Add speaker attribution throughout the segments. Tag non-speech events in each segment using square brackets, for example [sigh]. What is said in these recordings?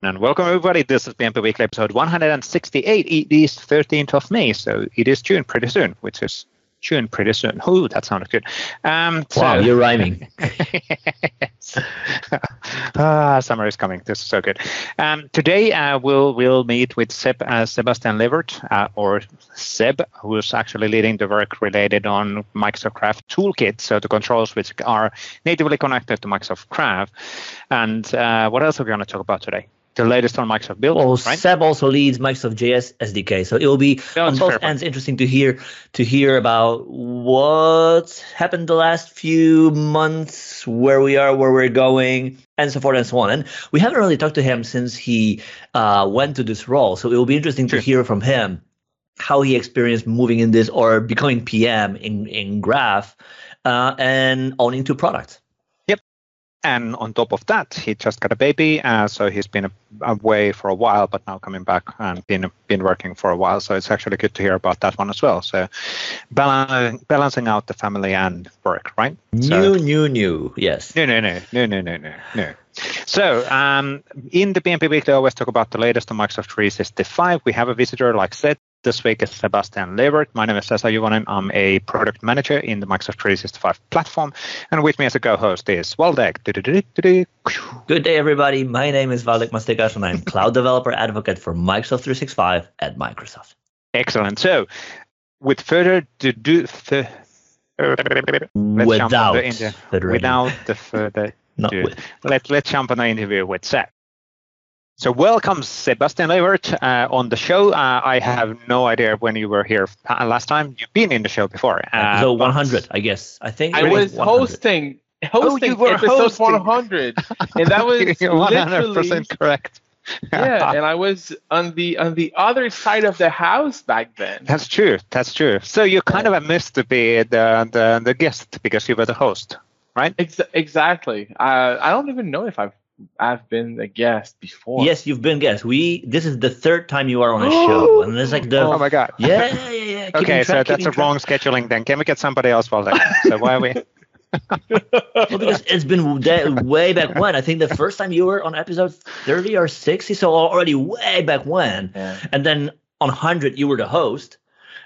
Speaker 1: And welcome everybody. This is PnP Weekly episode 168. It is 13th of May, so it is June pretty soon, which is June pretty soon. Ooh, that sounded good.
Speaker 2: Um, wow, so, you're rhyming. [laughs] [laughs]
Speaker 1: ah, summer is coming. This is so good. Um, today uh, we'll we'll meet with Seb uh, Sébastien Levert, uh, or Seb, who's actually leading the work related on Microsoft Graph Toolkit, so the controls which are natively connected to Microsoft Graph. And uh, what else are we going to talk about today? The latest on Microsoft Build.
Speaker 2: Well,
Speaker 1: right?
Speaker 2: Seb also leads Microsoft JS SDK, so it will be on both ends interesting to hear to hear about what's happened the last few months, where we are, where we're going, and so forth and so on. And we haven't really talked to him since he uh, went to this role, so it will be interesting to hear from him how he experienced moving in this or becoming PM in in Graph uh, and owning two products.
Speaker 1: And on top of that, he just got a baby, uh, so he's been away for a while, but now coming back and been been working for a while. So it's actually good to hear about that one as well. So balancing balancing out the family and work, right?
Speaker 2: New,
Speaker 1: so,
Speaker 2: new, new. Yes.
Speaker 1: No, no, no, no, no, no, no, no. So um, in the PnP Week, I always talk about the latest on Microsoft 365. We have a visitor, like said, this week is Sébastien Levert. My name is Vesa Juvonen. I'm a product manager in the Microsoft 365 platform. And with me as a co-host is Waldek.
Speaker 2: Good day, everybody. My name is Waldek Mastykarz, and I'm cloud developer advocate for Microsoft 365 at Microsoft.
Speaker 1: Excellent. So with further ado, th-
Speaker 2: without,
Speaker 1: the, without the further
Speaker 2: Not with.
Speaker 1: Let, let's jump on the interview with Seb. So welcome, Sébastien Levert, uh, on the show. Uh, I have no idea when you were here last time. You've been in the show before.
Speaker 2: Uh, so 100, I guess. I think
Speaker 3: I was 100. hosting hosting oh, episode hosting. 100, and that [laughs] was 100 percent
Speaker 1: correct.
Speaker 3: yeah, and I was on the on the other side of the house back then.
Speaker 1: That's true. That's true. So you kind yeah. of missed to be the, the the guest because you were the host, right?
Speaker 3: Ex- exactly. Uh, I don't even know if I've I've been a guest before.
Speaker 2: Yes, you've been guest. We this is the third time you are on a show, [gasps] and it's like the
Speaker 1: oh my god.
Speaker 2: Yeah, yeah, yeah.
Speaker 1: okay, track, so that's a track. wrong scheduling. Then can we get somebody else for that? so why are we? [laughs]
Speaker 2: well, because it's been way back when. I think the first time you were on episode 30 or 60, so already way back when. Yeah. And then on 100, you were the host,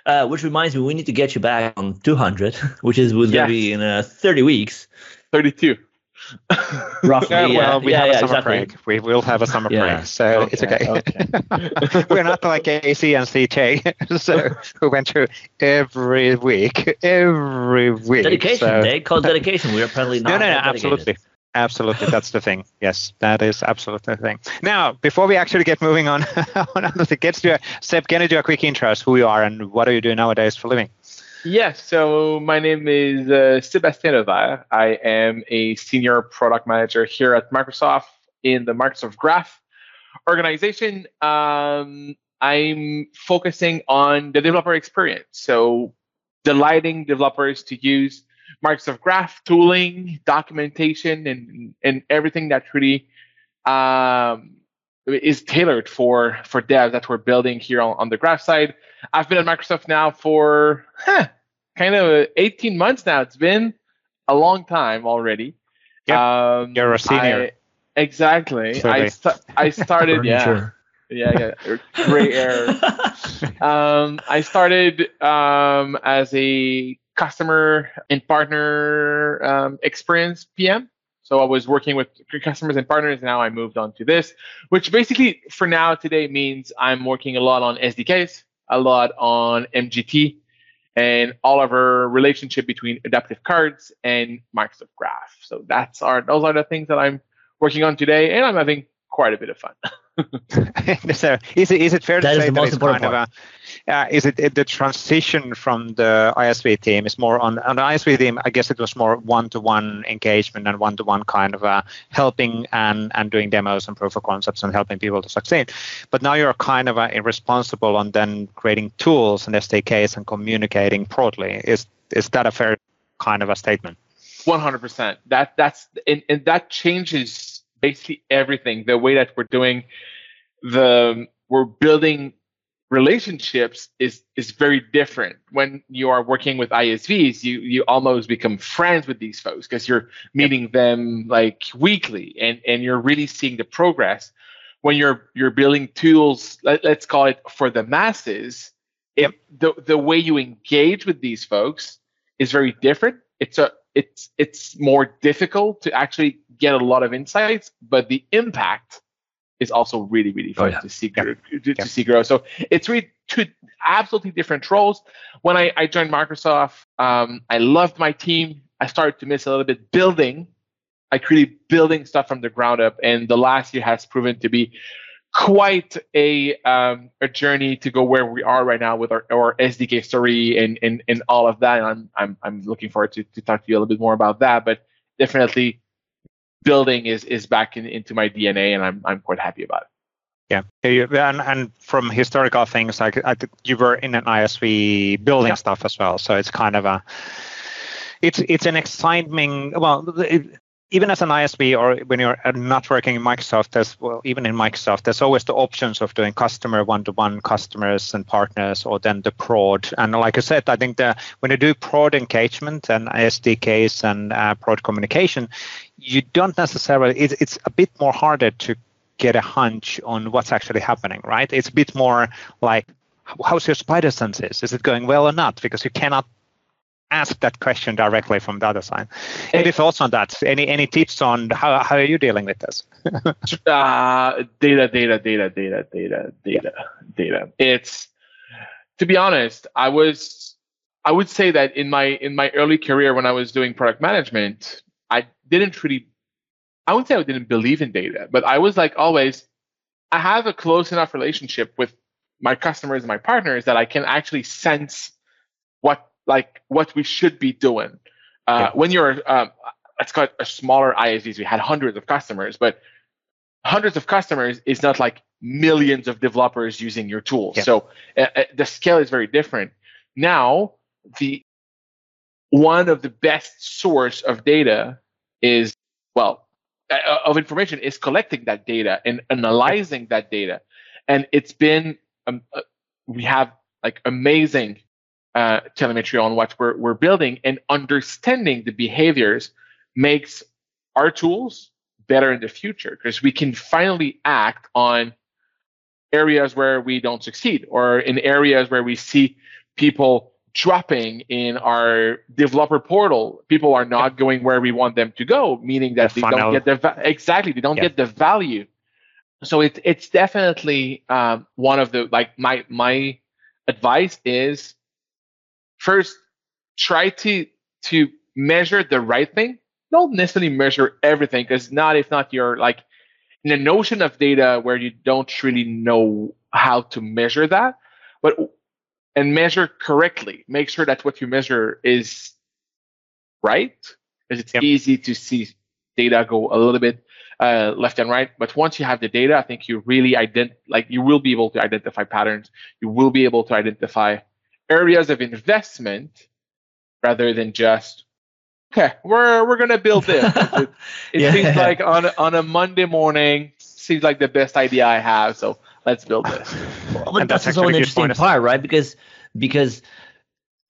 Speaker 2: uh, which reminds me, we need to get you back on 200, [laughs] which is going to yes. be in uh, 30 weeks.
Speaker 3: 32. [laughs]
Speaker 2: Roughly, yeah,
Speaker 1: yeah. Well, we
Speaker 2: yeah,
Speaker 1: have
Speaker 2: yeah,
Speaker 1: a summer
Speaker 2: exactly.
Speaker 1: break. We will have a summer break, so okay, it's okay. okay. [laughs] We're not like AC and CJ, so we went through every week, every week.
Speaker 2: Dedication.
Speaker 1: So.
Speaker 2: They call dedication. We're apparently not.
Speaker 1: No, no, no, absolutely. Absolutely, that's the thing. Yes, that is absolutely the thing. Now, before we actually get moving on, I want to get to Seb, can you do a quick intro as who you are and what are you doing nowadays for living?
Speaker 3: Yes, so my name is uh, Sébastien Levert. I am a senior product manager here at Microsoft in the Microsoft Graph organization. Um, I'm focusing on the developer experience. So, delighting developers to use Microsoft Graph tooling, documentation, and, and everything that really um, is tailored for, for devs that we're building here on, on the Graph side. I've been at Microsoft now for huh, kind of 18 months now. It's been a long time already.
Speaker 1: Yeah, um, you're a senior.
Speaker 3: I, exactly. I st- I started [laughs] yeah. Yeah, yeah, gray hair. [laughs] um, I started um, as a customer and partner um, experience PM. So I was working with customers and partners. Now I moved on to this, which basically for now today means I'm working a lot on SDKs, a lot on MGT, and all of our relationship between adaptive cards and Microsoft Graph. So that's our those are the things that I'm working on today, and I'm having quite a bit of fun. [laughs] [laughs]
Speaker 1: so is it is it fair
Speaker 2: that
Speaker 1: to say
Speaker 2: that
Speaker 1: it's kind part. of a uh, is it, it, the transition from the ISV team is more on on the ISV team? I guess it was more one-to-one engagement and one-to-one kind of uh, helping and and doing demos and proof of concepts and helping people to succeed. But now you're kind of uh, responsible on then creating tools and SDKs and communicating broadly. Is is that a fair kind of a statement?
Speaker 3: One hundred percent. That that's and, and that changes basically everything. The way that we're doing the we're building relationships is is very different. When you are working with ISVs, you you almost become friends with these folks because you're meeting them like weekly and and you're really seeing the progress. when you're you're building tools, let, us call it for the masses, yep. the the way you engage with these folks is very different. It's a it's it's more difficult to actually get a lot of insights, but the impact is also really really fun oh, yeah. to see grow, to, to see grow. So it's really two absolutely different roles. When I, I joined Microsoft, um, I loved my team. I started to miss a little bit building like really building stuff from the ground up. And the last year has proven to be quite a um, a journey to go where we are right now with our, our SDK story and, and and all of that. And I'm I'm I'm looking forward to, to talk to you a little bit more about that. But definitely building is is back in, into my DNA and I'm I'm quite happy about it.
Speaker 1: Yeah, and and from historical things, like I, you were in an ISV building yeah. stuff as well, so it's kind of a it's it's an exciting well it, even as an ISV or when you're not working in Microsoft, there's well, even in Microsoft, there's always the options of doing customer one-to-one customers and partners, or then the prod. And like I said, I think that when you do prod engagement and SDKs and uh, prod communication, you don't necessarily. It's, it's a bit more harder to get a hunch on what's actually happening, right? It's a bit more like how's your spider senses? Is it going well or not? Because you cannot ask that question directly from the other side. Any thoughts on that? Any any tips on how, how are you dealing with this? [laughs]
Speaker 3: uh, data, data, data, data, data, data, data. It's to be honest, I was I would say that in my in my early career when I was doing product management, I didn't really I wouldn't say I didn't believe in data, but I was like always I have a close enough relationship with my customers and my partners that I can actually sense what like what we should be doing. Uh, yeah. When you're, um, let's call it a smaller ISVs, we had hundreds of customers, but hundreds of customers is not like millions of developers using your tools. Yeah. So uh, uh, the scale is very different. Now, the one of the best source of data is well uh, uh of information is collecting that data and analyzing that data, and it's been um, uh, we have like amazing uh, telemetry on what we're, we're building and understanding the behaviors makes our tools better in the future because we can finally act on areas where we don't succeed or in areas where we see people dropping in our developer portal. People are not going where we want them to go meaning that the they don't get the va- exactly they don't yeah. get the value. So it's it's definitely um, one of the like my my advice is first try to to measure the right thing. Don't necessarily measure everything because not if not you're like in a notion of data where you don't really know how to measure that, but and measure correctly. Make sure that what you measure is right, because it's yep. easy to see data go a little bit uh, left and right. But once you have the data, I think you really ident like you will be able to identify patterns. You will be able to identify areas of investment rather than just okay we're we're gonna build this. [laughs] It, it yeah. seems like on a, on a monday morning seems like the best idea i have so let's build this. [laughs]
Speaker 2: Well, but that's, that's also an interesting part right? Because because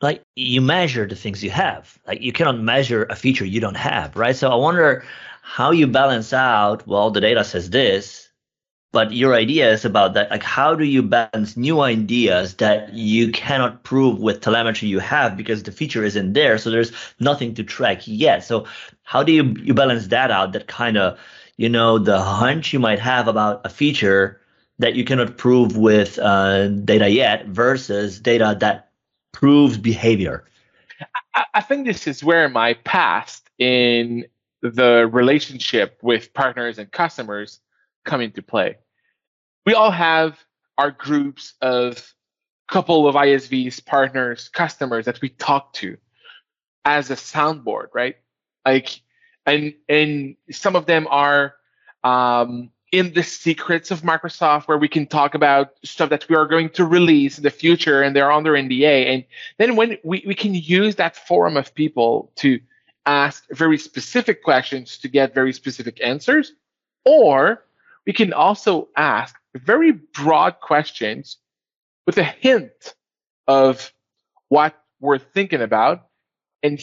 Speaker 2: like you measure the things you have. Like you cannot measure a feature you don't have right? So i wonder how you balance out well the data says this but your idea is about that like how do you balance new ideas that you cannot prove with telemetry you have because the feature isn't there so there's nothing to track yet? So how do you you balance that out that kind of you know the hunch you might have about a feature that you cannot prove with uh, data yet versus data that proves behavior?
Speaker 3: I, I think this is where my past in the relationship with partners and customers come into play. We all have our groups of couple of ISVs, partners, customers that we talk to as a soundboard, right? Like, and and some of them are um, in the secrets of Microsoft, where we can talk about stuff that we are going to release in the future, and they're under NDA. And then when we, we can use that forum of people to ask very specific questions to get very specific answers, or we can also ask very broad questions with a hint of what we're thinking about and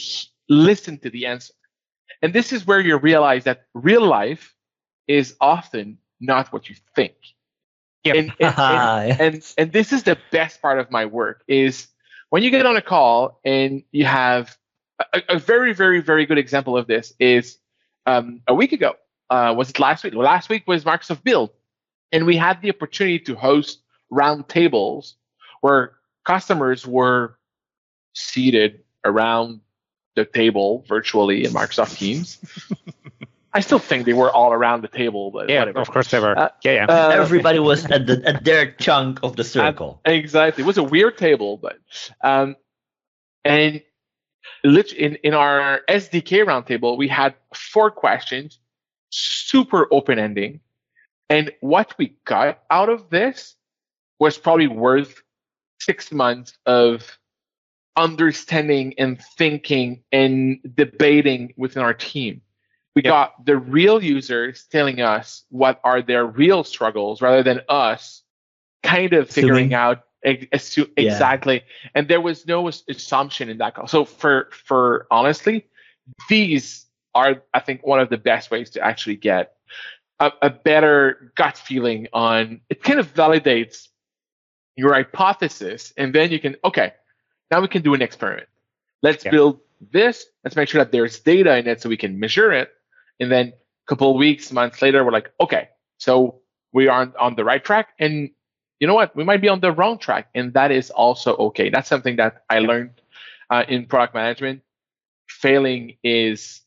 Speaker 3: listen to the answer. And this is where you realize that real life is often not what you think.
Speaker 1: Yep.
Speaker 3: And, and, [laughs] and, and, and this is the best part of my work is when you get on a call and you have a, a very, very, very good example of this is um, a week ago. Uh, was it last week? Well, last week was Microsoft Build, and we had the opportunity to host round tables where customers were seated around the table virtually in Microsoft Teams. [laughs] I still think they were all around the table, but
Speaker 1: yeah,
Speaker 3: whatever.
Speaker 1: of course they were.
Speaker 3: Uh,
Speaker 1: yeah, yeah.
Speaker 2: Uh, Everybody was at the at their chunk of the circle. [laughs]
Speaker 3: exactly, it was a weird table, but um, and in in our SDK roundtable, we had four questions, super open ending, and what we got out of this was probably worth six months of understanding and thinking and debating within our team. We yep. got the real users telling us what are their real struggles rather than us kind of figuring out exactly. Yeah. And there was no assumption in that call. So for for honestly, these are I think one of the best ways to actually get a, a better gut feeling on it kind of validates your hypothesis and then you can okay now we can do an experiment. Let's yeah. build this. Let's make sure that there's data in it so we can measure it. And then a couple of weeks, months later, we're like, okay, so we aren't on the right track. And you know what? We might be on the wrong track. And that is also okay. That's something that I learned uh, in product management. Failing is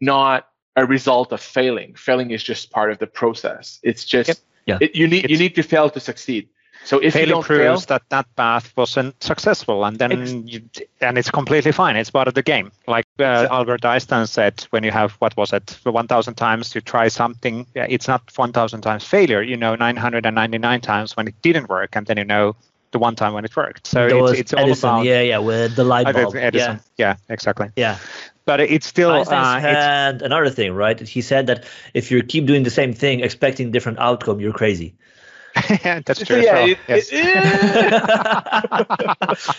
Speaker 3: not a result of failing. Failing is just part of the process. It's just yep. yeah. It, you need it's, you need to fail to succeed. So if
Speaker 1: Failure
Speaker 3: you don't
Speaker 1: proves
Speaker 3: fail,
Speaker 1: that that path wasn't successful, and then ex- you, and it's completely fine. It's part of the game. Like uh, exactly. Albert Einstein said, when you have what was it, 1,000 times you try something, it's not 1,000 times failure. You know, 999 times when it didn't work, and then you know the one time when it worked. So it's, it's all
Speaker 2: Edison,
Speaker 1: about
Speaker 2: yeah, yeah, with the light bulb.
Speaker 1: Edison. Yeah. yeah, exactly.
Speaker 2: Yeah.
Speaker 1: But it's still
Speaker 2: Einstein uh, had another thing, right? He said that if you keep doing the same thing, expecting different outcome, you're crazy. [laughs]
Speaker 1: That's true. Yeah, well. it, yes.
Speaker 2: it,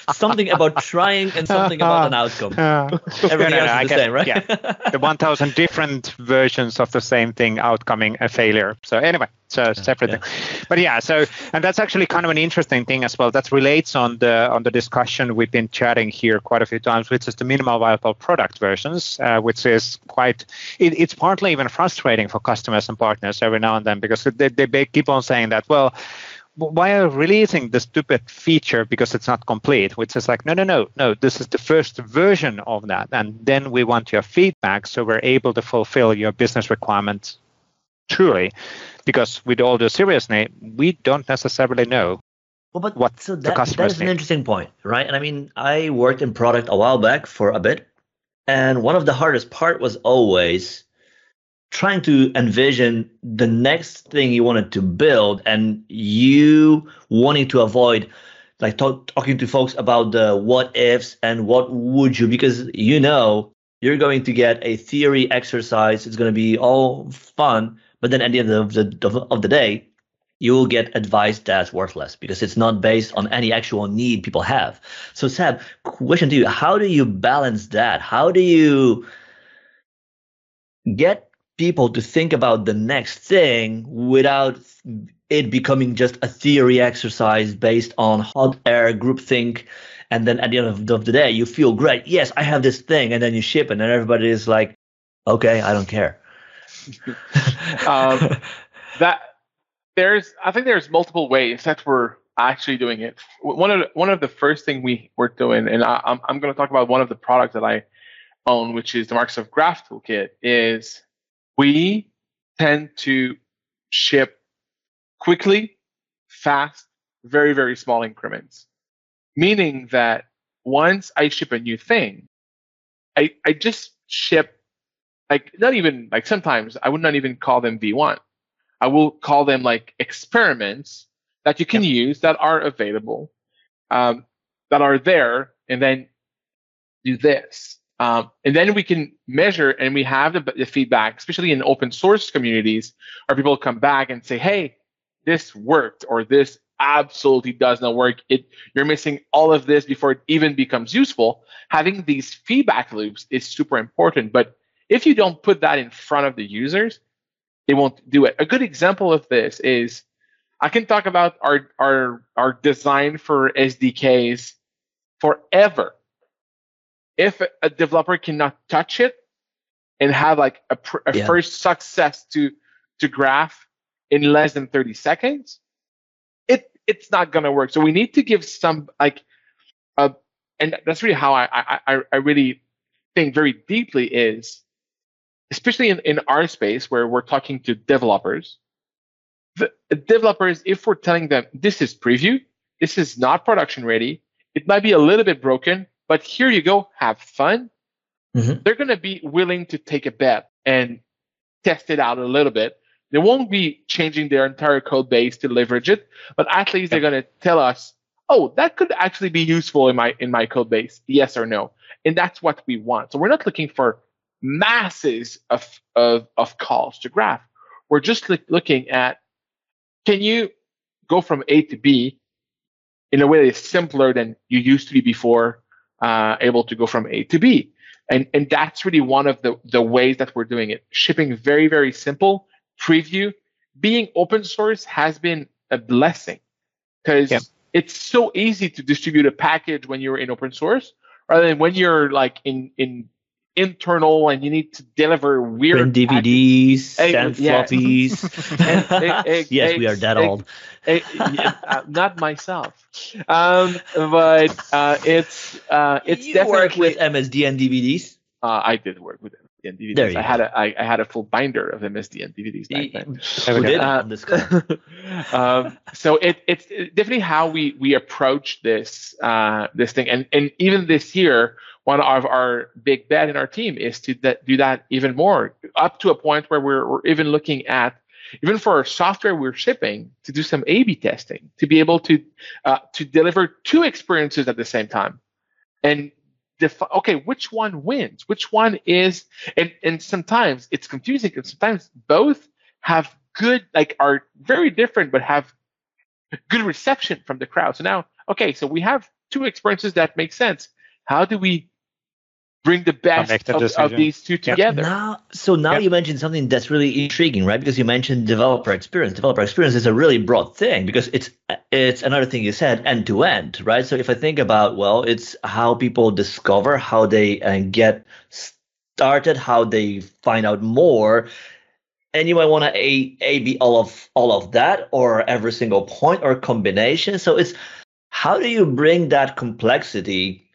Speaker 2: [laughs] [laughs] something about trying and something about an outcome. Uh, Everything no, no, else is the same, right?
Speaker 1: Yeah. the 1,000 different versions of the same thing outcoming a failure. So anyway, it's a separate yeah. thing. But yeah, so and that's actually kind of an interesting thing as well. That relates on the on the discussion we've been chatting here quite a few times, which is the minimal viable product versions, uh, which is quite. It, it's partly even frustrating for customers and partners every now and then because they, they keep on saying that well why are releasing the stupid feature because it's not complete which is like no no no no this is the first version of that and then we want your feedback so we're able to fulfill your business requirements truly because with all the seriousness we don't necessarily know
Speaker 2: well, but what so that, the customers that is an interesting point right? And i mean i worked in product a while back for a bit and one of the hardest part was always trying to envision the next thing you wanted to build and you wanting to avoid like talk, talking to folks about the what ifs and what would you because you know you're going to get a theory exercise. It's going to be all fun but then at the end of the, of the day you will get advice that's worthless because it's not based on any actual need people have. So seb question to you. How do you balance that? How do you get people to think about the next thing without it becoming just a theory exercise based on hot air groupthink? And then at the end of the, day you feel great yes i have this thing and then you ship it and then everybody is like okay i don't care [laughs]
Speaker 3: um, [laughs] that there's i think there's multiple ways that we're actually doing it one of the, one of the first thing we were doing and I, I'm, I'm going to talk about one of the products that i own which is the microsoft graph toolkit is we tend to ship quickly, fast, very, very small increments. Meaning that once I ship a new thing, I, I just ship like not even like sometimes I would not even call them V1. I will call them like experiments that you can use that are available, um, that are there, and then do this. Um, and then we can measure and we have the, the, feedback, especially in open source communities, where people come back and say, hey, this worked or this absolutely does not work. It you're missing all of this before it even becomes useful. Having these feedback loops is super important. But if you don't put that in front of the users, they won't do it. A good example of this is I can talk about our our our design for SDKs forever. If a developer cannot touch it and have like a, a yeah. first success to to graph in less than 30 seconds, it it's not gonna work. So we need to give some like a and that's really how I I, I really think very deeply is especially in, in our space where we're talking to developers, the developers, if we're telling them this is preview, this is not production ready, it might be a little bit broken, but here you go, have fun. Mm-hmm. They're going to be willing to take a bet and test it out a little bit. They won't be changing their entire code base to leverage it, but at least they're going to tell us, "Oh, that could actually be useful in my in my code base." Yes or no, and that's what we want. So we're not looking for masses of, of, of calls to graph. We're just looking at can you go from A to B in a way that is simpler than you used to be before, uh, able to go from A to B. And, and that's really one of the, the ways that we're doing it. Shipping very, very simple, preview. Being open source has been a blessing because yeah. it's so easy to distribute a package when you're in open source rather than when you're like in, in internal and you need to deliver weird
Speaker 2: Print DVDs, send floppies. yes, we are that old. [laughs]
Speaker 3: uh, not myself, um, but uh, it's uh, it's
Speaker 2: you
Speaker 3: definitely
Speaker 2: work with MSDN DVDs.
Speaker 3: Uh, I did work with MSDN DVDs. There you I go. had a I, I had a full binder of MSDN DVDs back then.
Speaker 2: Who did uh, on this [laughs]
Speaker 3: um, so it, it's definitely how we we approach this uh, this thing, and and even this year one of our big bet in our team is to that, do that even more, up to a point where we're, we're even looking at even for our software we're shipping to do some A/B testing to be able to uh, to deliver two experiences at the same time, and defi- okay, which one wins? Which one is? And and sometimes it's confusing because sometimes both have good like are very different but have good reception from the crowd. So now, okay, so we have two experiences that make sense. How do we bring the best of, of, these two together.
Speaker 2: Now, so now yep. you mentioned something that's really intriguing, right? Because you mentioned developer experience. Developer experience is a really broad thing because it's it's another thing you said end to end, right? So if I think about well, it's how people discover, how they uh, get started, how they find out more. And you might want to a a b all of all of that, or every single point, or combination. So it's how do you bring that complexity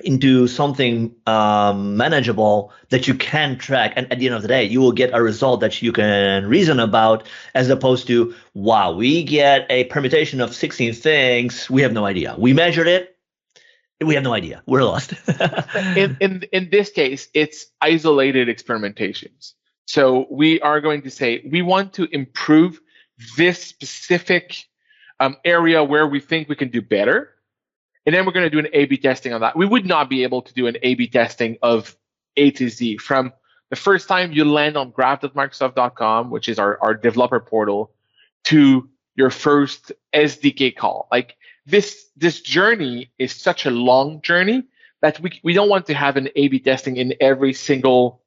Speaker 2: into something um, manageable that you can track. And at the end of the day you will get a result that you can reason about as opposed to wow we get a permutation of 16 things. We have no idea. We measured it. We have no idea. We're lost. [laughs]
Speaker 3: In, in in this case it's isolated experimentations. So we are going to say we want to improve this specific um, area where we think we can do better and then we're going to do an A/B testing on that. We would not be able to do an A/B testing of A to Z from the first time you land on graph.microsoft.com, which is our, our developer portal, to your first SDK call. Like this, this journey is such a long journey that we, we don't want to have an A/B testing in every single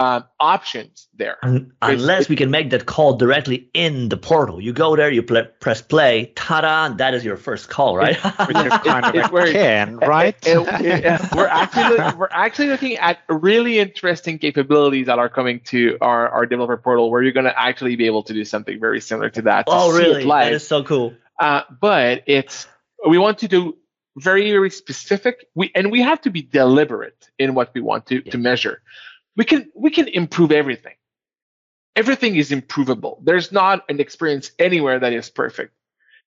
Speaker 3: um, options there.
Speaker 2: unless it, we can make that call directly in the portal. You go there, you pl- press play, ta-da, that is your first call, right?
Speaker 1: Which is kind of it, can, right? [laughs] It,
Speaker 3: we're actually we're actually looking at really interesting capabilities that are coming to our, our developer portal, where you're going to actually be able to do something very similar to that. To
Speaker 2: oh, really? That is so cool.
Speaker 3: Uh, but it's we want to do very very specific. We and we have to be deliberate in what we want to yeah. to measure we can we can improve everything. Everything is improvable. There's not an experience anywhere that is perfect.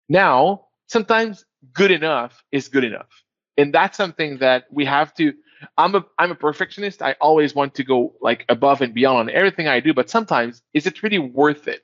Speaker 3: Now sometimes good enough is good enough. And that's something that we have to i'm a i'm a perfectionist. I always want to go like above and beyond on everything i do but sometimes is it really worth it?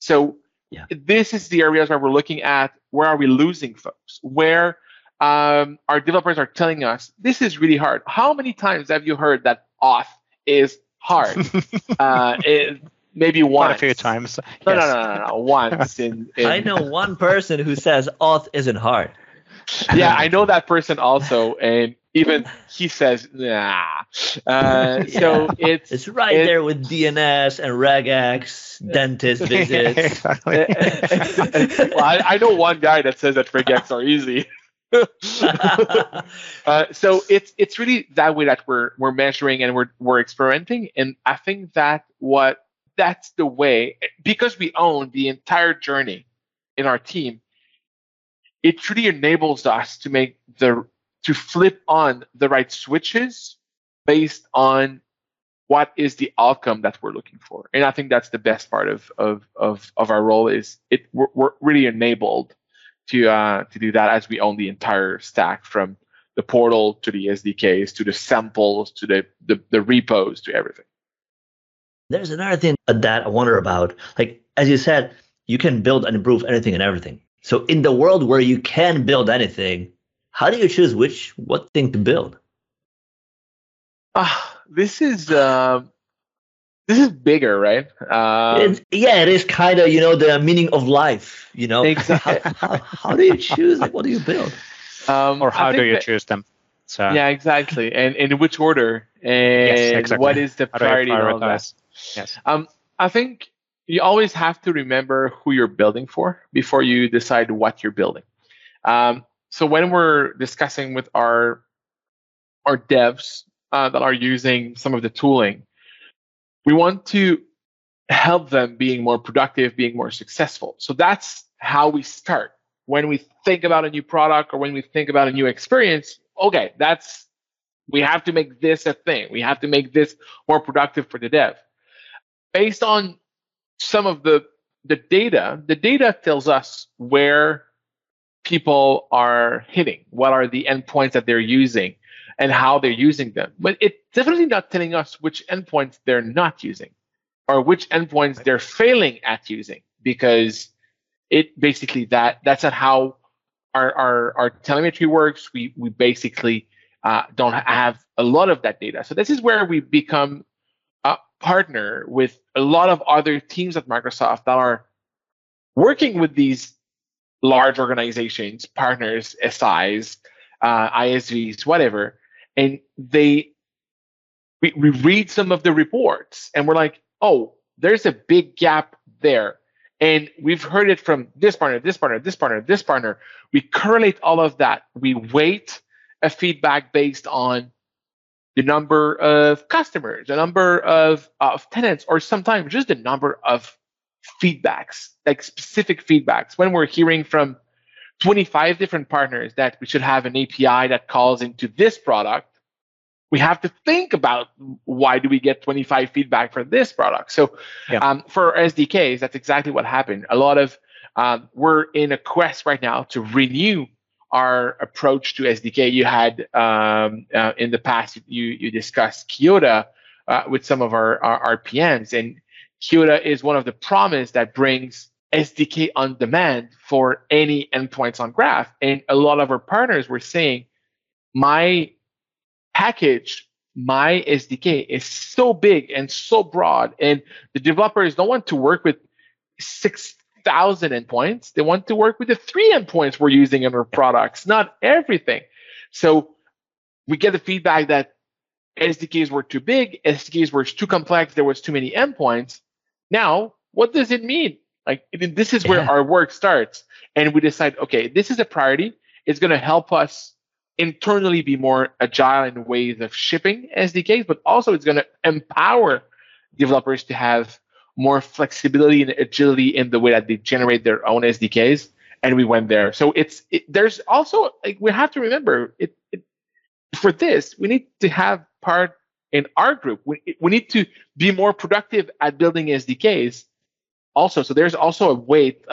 Speaker 3: So yeah. this is the areas where we're looking at where are we losing folks? Where um, our developers are telling us this is really hard. How many times have you heard that auth is hard. [laughs] uh, it, maybe once.
Speaker 1: Quite a few times.
Speaker 3: No, yes. no, no, no, no, Once. [laughs] In, in,
Speaker 2: I know one person who says auth isn't hard.
Speaker 3: yeah, I know that person also, and even he says nah. Uh, [laughs] yeah. So it's
Speaker 2: it's right it, there with DNS and regex, dentist visits. Exactly. well,
Speaker 3: I, I, know one guy that says that regex are easy. [laughs] uh, so it's it's really that way that we're we're measuring and we're we're experimenting, and I think that what that's the way because we own the entire journey in our team. It truly enables us to make the to flip on the right switches based on what is the outcome that we're looking for. And I think that's the best part of of of, of our role is it we're, we're really enabled to uh, to do that as we own the entire stack from the portal to the SDKs to the samples to the, the, the repos to everything.
Speaker 2: There's another thing that I wonder about. Like as you said, you can build and improve anything and everything. So in the world where you can build anything, how do you choose which what thing to build?
Speaker 3: Ah, uh, this is uh, this is bigger, right?
Speaker 2: Um, yeah, it is kind of you know the meaning of life. You know, exactly. [laughs] how, how, how, do you choose? Like, what do you build?
Speaker 1: Um, or how do you that, choose them?
Speaker 3: So yeah, exactly, and in which order, and yes, exactly. what is the priority of that? Yes. Um, I think you always have to remember who you're building for before you decide what you're building. Um, so when we're discussing with our our devs uh, that are using some of the tooling, we want to help them being more productive, being more successful. So that's how we start. When we think about a new product or when we think about a new experience, okay, that's we have to make this a thing. We have to make this more productive for the dev. Based on some of the the data, the data tells us where people are hitting, what are the endpoints that they're using, and how they're using them. But it's definitely not telling us which endpoints they're not using or which endpoints they're failing at using because it basically that that's not how our, our, our telemetry works. We, we basically uh, don't have a lot of that data. So this is where we become a partner with a lot of other teams at Microsoft that are working with these large organizations, partners, SIs, uh, ISVs, whatever, and they we, we read some of the reports and we're like, oh, there's a big gap there. And we've heard it from this partner, this partner, this partner, this partner. We correlate all of that. We weight a feedback based on the number of customers, the number of, of tenants, or sometimes just the number of feedbacks, like specific feedbacks. When we're hearing from 25 different partners that we should have an API that calls into this product, we have to think about why do we get 25 feedback for this product. So yeah. um, for SDKs, that's exactly what happened. A lot of um, we're in a quest right now to renew our approach to SDK. You had um, uh, in the past you you discussed Kiota uh, with some of our, our RPMs, and Kiota is one of the promise that brings SDK on demand for any endpoints on Graph. And a lot of our partners were saying, my package, my SDK is so big and so broad, and the developers don't want to work with 6,000 endpoints. They want to work with the three endpoints we're using in our products, not everything. So we get the feedback that SDKs were too big, SDKs were too complex, there was too many endpoints. Now, what does it mean? Like this is where yeah. our work starts, and we decide, okay, this is a priority. It's going to help us internally be more agile in ways of shipping SDKs, but also it's going to empower developers to have more flexibility and agility in the way that they generate their own SDKs. And we went there. So it's it, there's also like we have to remember it, it for this we need to have part in our group. We, we need to be more productive at building SDKs also. So there's also a weight,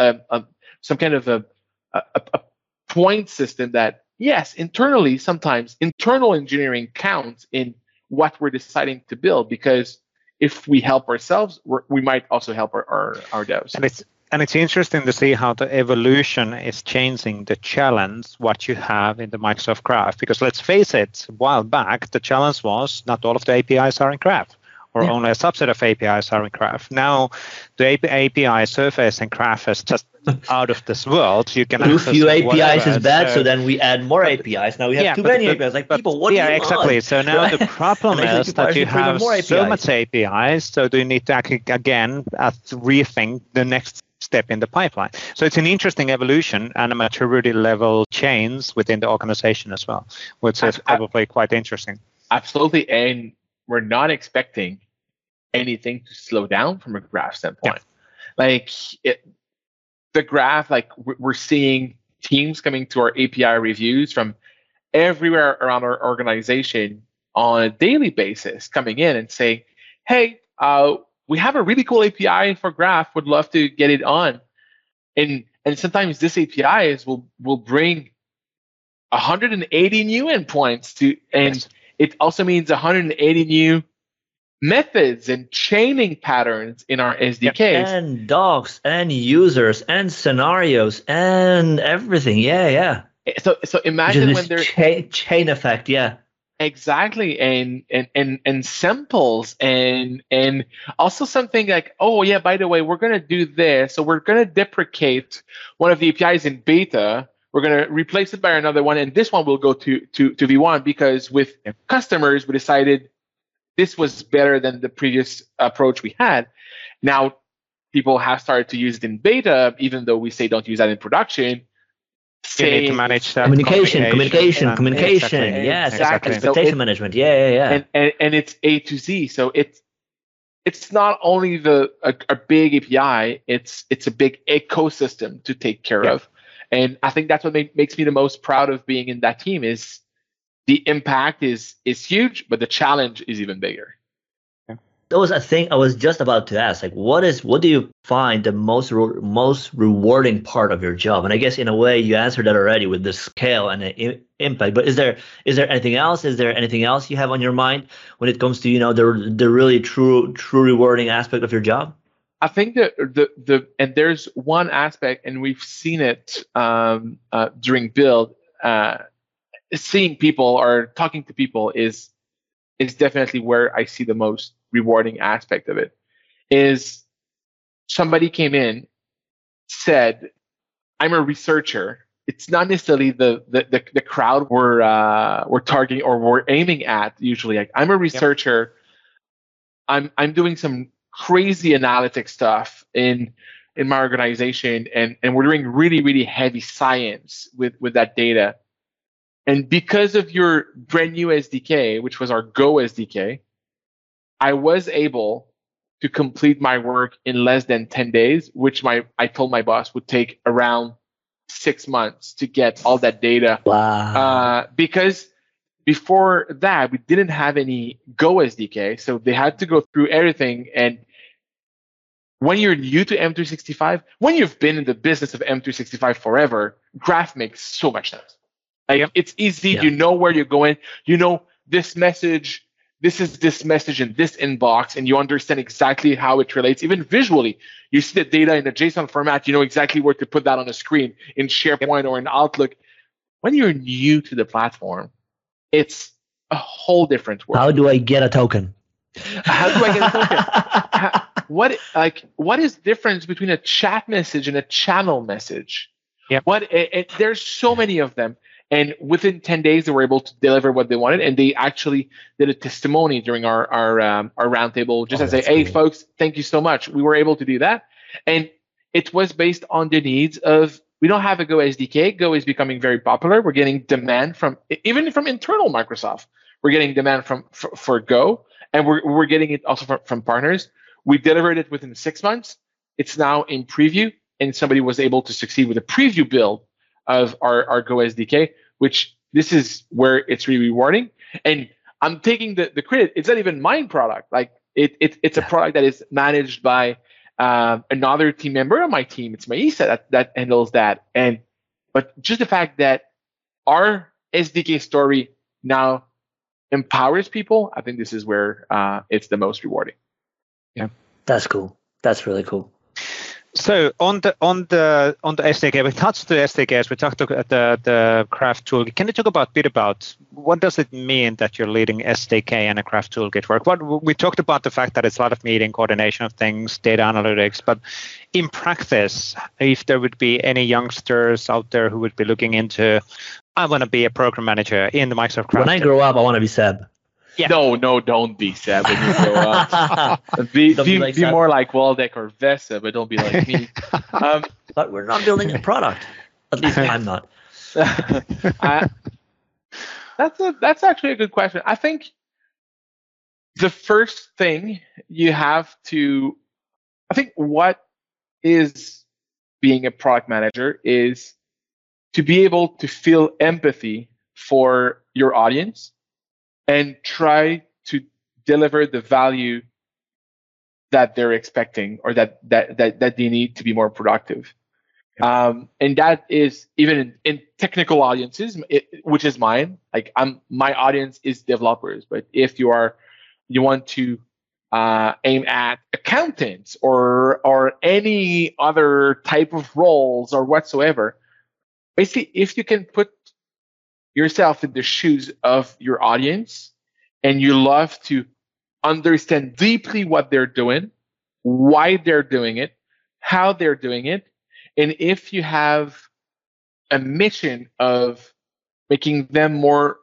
Speaker 3: some kind of a, a, a point system that, yes, internally, sometimes internal engineering counts in what we're deciding to build because if we help ourselves, we might also help our, our, our devs.
Speaker 1: And it's and it's interesting to see how the evolution is changing the challenge what you have in the Microsoft Graph. Because let's face it, a while back the challenge was not all of the APIs are in Graph, or yeah. only a subset of APIs are in Graph. Now, the API surface in Graph is just [laughs] out of this world. You can
Speaker 2: too few APIs whatever. is bad, so, so, then we add more APIs. Now we have yeah, too many APIs. Like people, what?
Speaker 1: Yeah, exactly. Want? So [laughs] now the problem is that you have so much APIs, so do you need to actually again uh, rethink the next step in the pipeline. So it's an interesting evolution and a maturity level change within the organization as well, which is probably quite interesting.
Speaker 3: Absolutely, and we're not expecting anything to slow down from a graph standpoint. Yeah. Like it, the graph, like we're seeing teams coming to our API reviews from everywhere around our organization on a daily basis, coming in and saying, "Hey, uh, we have a really cool API for Graph. Would love to get it on." And and sometimes this API is will will bring 180 new endpoints to, and yes. it also means 180 new methods and chaining patterns in our SDKs.
Speaker 2: And docs and users and scenarios and everything. Yeah, yeah.
Speaker 3: Eh, so so imagine when there's
Speaker 2: chain, chain effect, yeah.
Speaker 3: Exactly. And, and and and samples and and also something like, oh yeah, by the way, we're gonna do this. So we're gonna deprecate one of the APIs in beta. We're gonna replace it by another one, and this one will go to to, to V1 because with customers we decided this was better than the previous approach we had. Now, people have started to use it in beta, even though we say don't use that in production.
Speaker 1: You need to manage that
Speaker 2: communication, communication, communication. Exactly. Yes, exactly. Expectation so it, management. Yeah, yeah, yeah.
Speaker 3: And, and and it's A to Z. So it's it's not only the a, a big API. It's it's a big ecosystem to take care yeah. of. And I think that's what make, makes me the most proud of being in that team is the impact is is huge, but the challenge is even bigger.
Speaker 2: That was a thing I was just about to ask. Like, what is what do you find the most re- most rewarding part of your job? And I guess in a way you answered that already with the scale and the I- impact. But is there is there anything else? Is there anything else you have on your mind when it comes to you know the the really true true rewarding aspect of your job?
Speaker 3: I think that the the and there's one aspect, and we've seen it um, uh, during build. Uh, seeing people or talking to people is is definitely where I see the most rewarding aspect of it. Is somebody came in, said, "I'm a researcher." It's not necessarily the the the, the crowd we're uh, we're targeting or we're aiming at. Usually, like I'm a researcher. Yep. I'm I'm doing some crazy analytic stuff in in my organization, and and we're doing really really heavy science with with that data and because of your brand new SDK, which was our Go SDK, I was able to complete my work in less than 10 days, which my I told my boss would take around six months to get all that data.
Speaker 2: Wow.
Speaker 3: Uh, because before that, we didn't have any Go SDK, so they had to go through everything. And when you're new to M365, when you've been in the business of M365 forever, Graph makes so much sense. Like it's easy. Yeah. You know where you're going. You know this message. This is this message in this inbox, and you understand exactly how it relates, even visually. You see the data in a JSON format. You know exactly where to put that on a screen in SharePoint or in Outlook. When you're new to the platform, it's a whole different world.
Speaker 2: How do I get a token?
Speaker 3: How do I get a token? [laughs] what like what is difference between a chat message and a channel message?
Speaker 1: Yeah.
Speaker 3: What it, it, there's so many of them. And within 10 days, they were able to deliver what they wanted. And they actually did a testimony during our our, um, our roundtable just oh, to say, hey, cool. folks, thank you so much. We were able to do that. And it was based on the needs of we don't have a Go SDK. Go is becoming very popular. We're getting demand from even from internal Microsoft. We're getting demand from for, for Go, and we're we're getting it also from, from partners. We delivered it within six months. It's now in preview, and somebody was able to succeed with a preview build of our, our Go SDK, which this is where it's really rewarding. And I'm taking the, the credit. It's not even my product. Like it, it it's a product that is managed by um, another team member on my team. It's Maisa that, that handles that. And but just the fact that our SDK story now empowers people, I think this is where uh, it's the most rewarding.
Speaker 1: Yeah,
Speaker 2: that's cool. That's really cool.
Speaker 1: So on the on the on the SDK, we touched the SDKs. We talked about the the Graph tool. Can you talk about a bit about what does it mean that you're leading SDK and a Graph toolkit work? What we talked about the fact that it's a lot of meeting, coordination of things, data analytics, but in practice, if there would be any youngsters out there who would be looking into, I want to be a program manager in the Microsoft Graph.
Speaker 2: When I grow up, I want to be Seb.
Speaker 3: Yeah. No, no, don't be sad when you grow [laughs] up. be, be, be, like be more like Waldek or Vesa, but don't be like me. [laughs]
Speaker 2: Um, but we're not building a product. At least [laughs] I'm not.
Speaker 3: I, that's a that's actually a good question. I think the first thing you have to, I think what is being a product manager is to be able to feel empathy for your audience and try to deliver the value that they're expecting or that that that, that they need to be more productive. Um, and that is even in, in technical audiences, it, which is mine. Like I'm, my audience is developers. But if you are, you want to uh, aim at accountants or or any other type of roles or whatsoever, basically, if you can put yourself in the shoes of your audience and you love to understand deeply what they're doing, why they're doing it, how they're doing it, and if you have a mission of making them more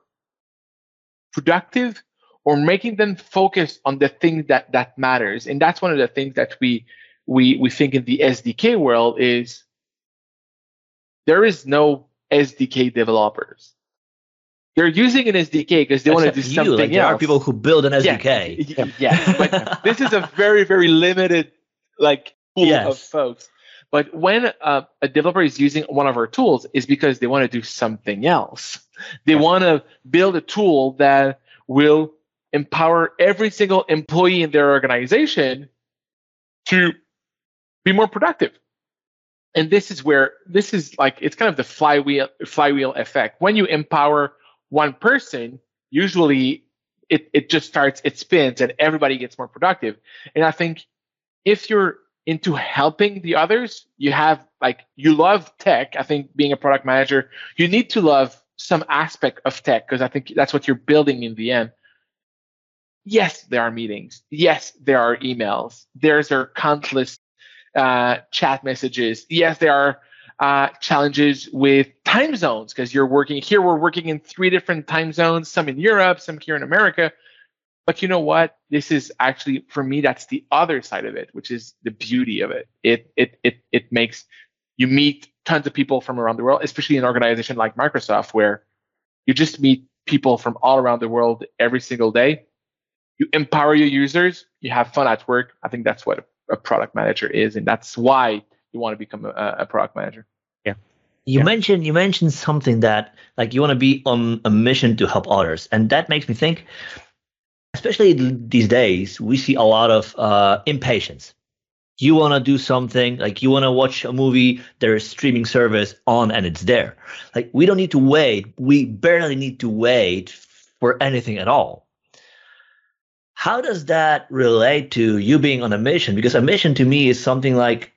Speaker 3: productive or making them focus on the thing that that matters. And that's one of the things that we we we think in the sdk world is there is no sdk developers they're using an SDK because they want to do you, something like,
Speaker 2: There are people who build an SDK.
Speaker 3: Yeah, yeah. but this is a very, very limited like pool yes. of folks. But when uh, a developer is using one of our tools, is because they want to do something else. They want to build a tool that will empower every single employee in their organization to be more productive. And this is where this is like it's kind of the flywheel flywheel effect. When you empower one person, usually it, it just starts, it spins, and everybody gets more productive. And I think if you're into helping the others, you have like, you love tech. I think being a product manager, you need to love some aspect of tech because I think that's what you're building in the end. Yes, there are meetings. Yes, there are emails. There's are countless uh, chat messages. Yes, there are uh, challenges with time zones because you're working here. We're working in three different time zones, some in Europe, some here in America. But you know what? This is actually for me. That's the other side of it, which is the beauty of it. It it it it makes you meet tons of people from around the world, especially in an organization like Microsoft, where you just meet people from all around the world every single day. You empower your users. You have fun at work. I think that's what a product manager is, and that's why you want to become a, a product manager.
Speaker 1: Yeah.
Speaker 2: You
Speaker 1: yeah.
Speaker 2: mentioned you mentioned something that like you want to be on a mission to help others, and that makes me think. Especially these days, we see a lot of uh, impatience. You want to do something, like you want to watch a movie, there's streaming service on and it's there. Like we don't need to wait. We barely need to wait for anything at all. How does that relate to you being on a mission? Because a mission to me is something like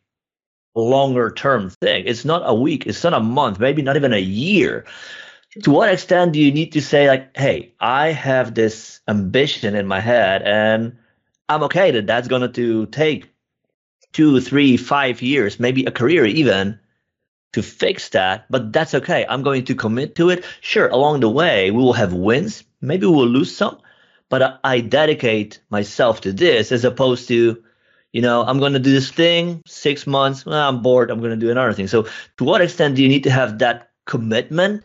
Speaker 2: longer term thing. It's not a week, it's not a month, maybe not even a year. To what extent do you need to say, like, hey, I have this ambition in my head and I'm okay that that's going to take two, three, five years, maybe a career even to fix that, but that's okay. I'm going to commit to it. Sure, along the way, we will have wins. Maybe we will lose some, but I dedicate myself to this as opposed to you know, I'm going to do this thing, six months, well, I'm bored, I'm going to do another thing. So, to what extent do you need to have that commitment,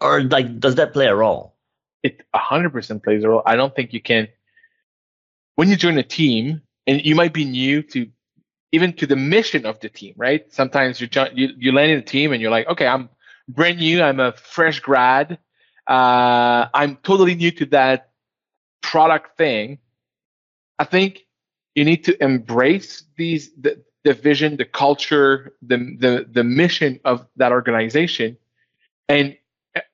Speaker 2: or like, does that play a role?
Speaker 3: It 100% plays a role. I don't think you can. When you join a team, and you might be new to even to the mission of the team, right? Sometimes you you, you land in a team and you're like, okay, I'm brand new, I'm a fresh grad, uh, I'm totally new to that product thing. I think you need to embrace these the, the vision the culture the, the the mission of that organization and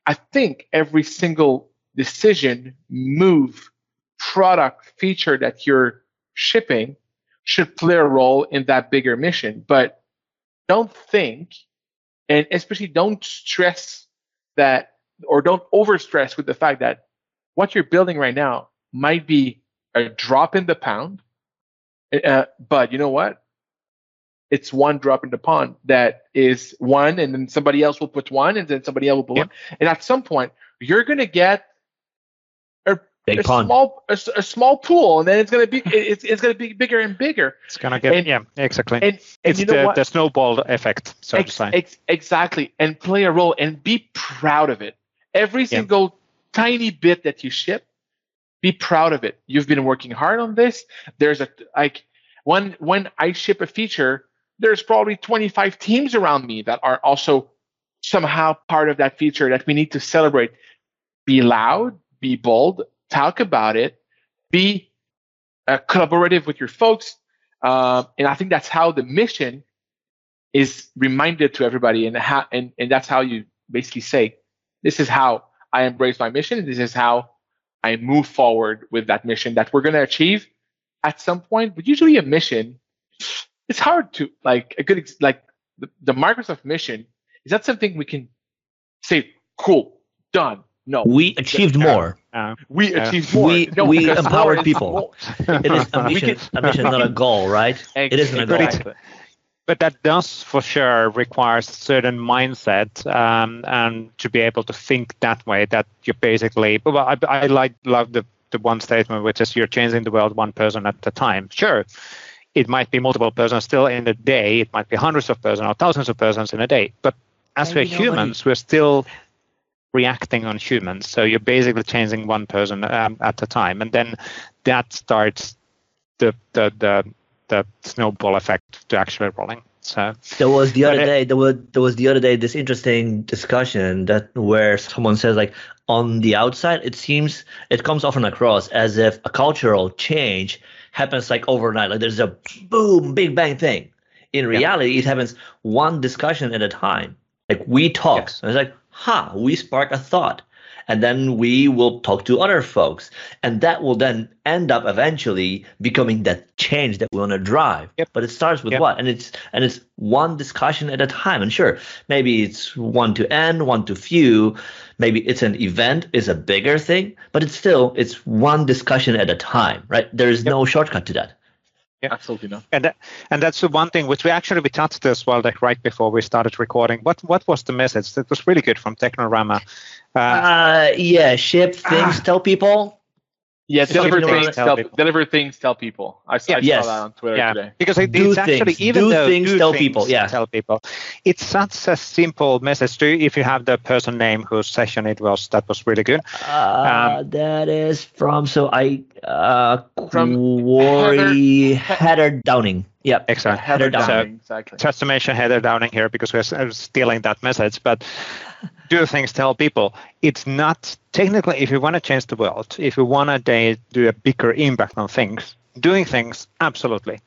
Speaker 3: i think every single decision move product feature that you're shipping should play a role in that bigger mission but don't think, and especially don't stress that or don't overstress with the fact that what you're building right now might be a drop in the pound. Uh, but you know what? It's one drop in the pond that is one, and then somebody else will put one, and then somebody else will put yep. one. And at some point, you're going to get a,
Speaker 2: Big
Speaker 3: a
Speaker 2: pond.
Speaker 3: small a, a, small pool, and then it's going to be it's, it's going to be bigger and bigger.
Speaker 1: It's going to get and, yeah exactly.
Speaker 3: And, and
Speaker 1: it's
Speaker 3: you know
Speaker 1: the,
Speaker 3: what?
Speaker 1: the snowball effect, so
Speaker 3: ex-
Speaker 1: to say.
Speaker 3: Ex- exactly, and play a role and be proud of it. Every single tiny bit that you ship, be proud of it. You've been working hard on this. There's a like when when I ship a feature, there's probably 25 teams around me that are also somehow part of that feature that we need to celebrate. Be loud, be bold, talk about it, be uh, collaborative with your folks, uh, and I think that's how the mission is reminded to everybody, and how and, and that's how you basically say, this is how I embrace my mission. This is how I move forward with that mission that we're going to achieve at some point. But usually, a mission, it's hard to like a good like the, the Microsoft mission. Is that something we can say? Cool, done. No,
Speaker 2: we achieved more.
Speaker 3: Uh, we uh, achieved more.
Speaker 2: We
Speaker 3: no,
Speaker 2: we empowered people. it is a mission, can, a mission, not a goal, right?
Speaker 3: Exactly. [laughs]
Speaker 2: It isn't a goal
Speaker 1: but that does for sure require certain mindset um, and to be able to think that way that you're basically well i, I like love the, the one statement which is you're changing the world one person at a time. Sure it might be multiple persons still in a day it might be hundreds of persons or thousands of persons in a day but as we're humans we're still reacting on humans so you're basically changing one person um, at a time and then that starts the the, the the snowball effect to actually rolling. So
Speaker 2: there was the other it, day there was there was the other day this interesting discussion that where someone says like on the outside it seems it comes often across as if a cultural change happens like overnight like there's a boom big bang thing. In reality, yeah. it happens one discussion at a time. Like we talk, yes. and it's like, ha, huh, we spark a thought and then we will talk to other folks and that will then end up eventually becoming that change that we want to drive
Speaker 1: yep.
Speaker 2: but it starts with
Speaker 1: yep.
Speaker 2: what and it's and it's one discussion at a time and sure maybe it's one to end one to few maybe it's an event is a bigger thing but it's still it's one discussion at a time right there is yep. no shortcut to that
Speaker 3: yeah, absolutely not.
Speaker 1: And that, and that's the one thing which we actually we touched as well, like right before we started recording. What what was the message? That was really good from Techorama.
Speaker 2: Uh, uh yeah, ship things, ah. tell people.
Speaker 3: Yeah, deliver things, tell, people. deliver things, tell people. I, yeah, I
Speaker 2: yes.
Speaker 3: saw that on Twitter
Speaker 1: yeah.
Speaker 3: today.
Speaker 1: Because it,
Speaker 2: do
Speaker 1: it's
Speaker 2: things,
Speaker 1: actually even
Speaker 2: do
Speaker 1: though
Speaker 2: things,
Speaker 1: do
Speaker 2: tell
Speaker 1: things,
Speaker 2: people. Yeah,
Speaker 1: tell people. It's such a simple message. To if you have the person name whose session it was, that was really good.
Speaker 2: Uh, um, that is from so I uh, from Corey Heather, Heather Downing. Yep.
Speaker 1: Excellent.
Speaker 3: Heather Downing. So, exactly.
Speaker 1: Just to mention Heather Downing here because we're uh, stealing that message, but [laughs] do things, tell people. It's not technically, if you want to change the world, if you want to do a bigger impact on things, doing things, absolutely.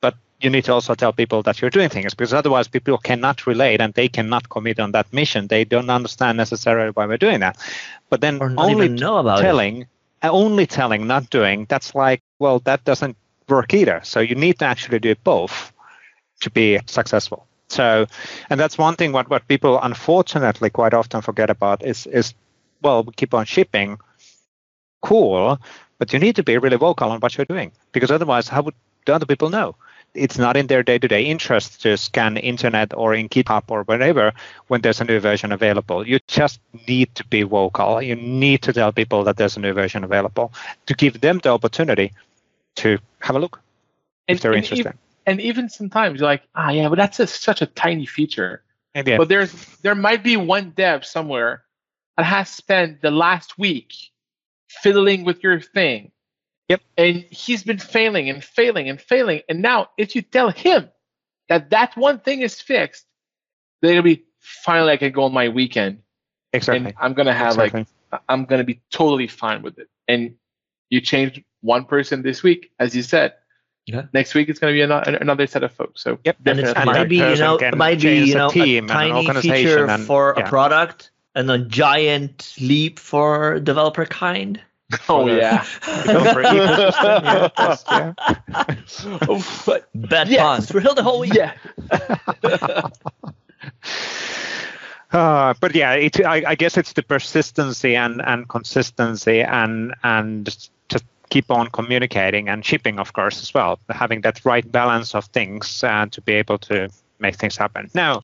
Speaker 1: But you need to also tell people that you're doing things because otherwise people cannot relate and they cannot commit on that mission. They don't understand necessarily why we're doing that. But then only
Speaker 2: know about
Speaker 1: telling,
Speaker 2: it.
Speaker 1: only telling, not doing, that's like, well, that doesn't work either. So you need to actually do both to be successful. So, and that's one thing what, what people unfortunately quite often forget about is is well, we keep on shipping, cool, but you need to be really vocal on what you're doing because otherwise, how would the other people know? It's not in their day-to-day interest to scan internet or in GitHub or whatever when there's a new version available. You just need to be vocal. You need to tell people that there's a new version available to give them the opportunity to have a look
Speaker 3: and,
Speaker 1: if they're
Speaker 3: and
Speaker 1: interested
Speaker 3: and even sometimes you're like, ah, yeah, but that's a, such a tiny feature.
Speaker 1: Yeah.
Speaker 3: But there's there might be one dev somewhere that has spent the last week fiddling with your thing.
Speaker 1: Yep.
Speaker 3: And he's been failing and failing and failing. And now, if you tell him that that one thing is fixed, then it'll be finally I can go on my weekend.
Speaker 1: Exactly.
Speaker 3: And I'm gonna have exactly. like I'm gonna be totally fine with it. And you changed one person this week, as you said.
Speaker 2: Yeah.
Speaker 3: Next week it's going to be another, another set of folks. So
Speaker 1: yep,
Speaker 2: and it might be you know it might be you know a, a tiny feature and, for yeah. a product and a giant leap for developer kind. [laughs]
Speaker 3: Oh yeah. [laughs]
Speaker 2: oh, [laughs] but, Bad yes. puns. For the whole week.
Speaker 3: Yeah.
Speaker 1: Uh, but yeah, it, I, I, guess it's the persistency and, and consistency and and keep on communicating and shipping, of course, as well. Having that right balance of things uh, to be able to make things happen. Now,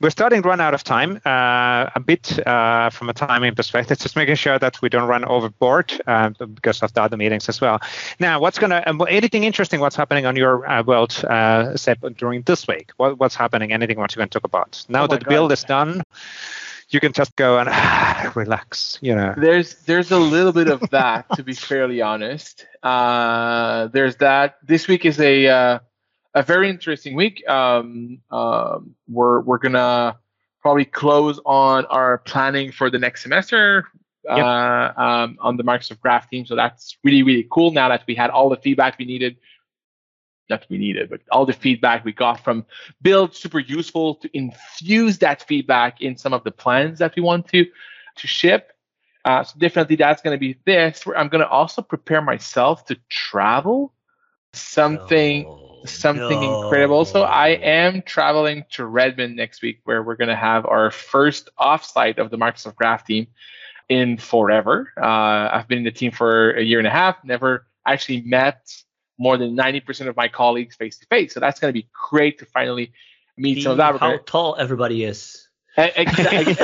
Speaker 1: we're starting to run out of time uh, a bit uh, from a timing perspective, just making sure that we don't run overboard uh, because of the other meetings as well. Now, what's going to, anything interesting, what's happening on your uh, world, uh, Seb, during this week? What, what's happening? Anything what you can talk about? Now oh that the build is done, you can just go and [sighs] relax, you know.
Speaker 3: There's there's a little bit of that, to be fairly honest. Uh, there's that. This week is a uh, a very interesting week. Um, um, we're we're gonna probably close on our planning for the next semester yep. uh, um, on the Microsoft Graph team. So that's really really cool. Now that we had all the feedback we needed, not we needed, but all the feedback we got from Build, super useful to infuse that feedback in some of the plans that we want to to ship. Uh, so definitely that's going to be this. I'm going to also prepare myself to travel. Something. Oh something no. incredible. So I am traveling to Redmond next week, where we're going to have our first offsite of the Microsoft Graph team in forever. Uh, I've been in the team for a year and a half, never actually met more than 90% of my colleagues face to face. So that's going to be great to finally meet some of that.
Speaker 2: How tall everybody is. [laughs]
Speaker 3: Exactly.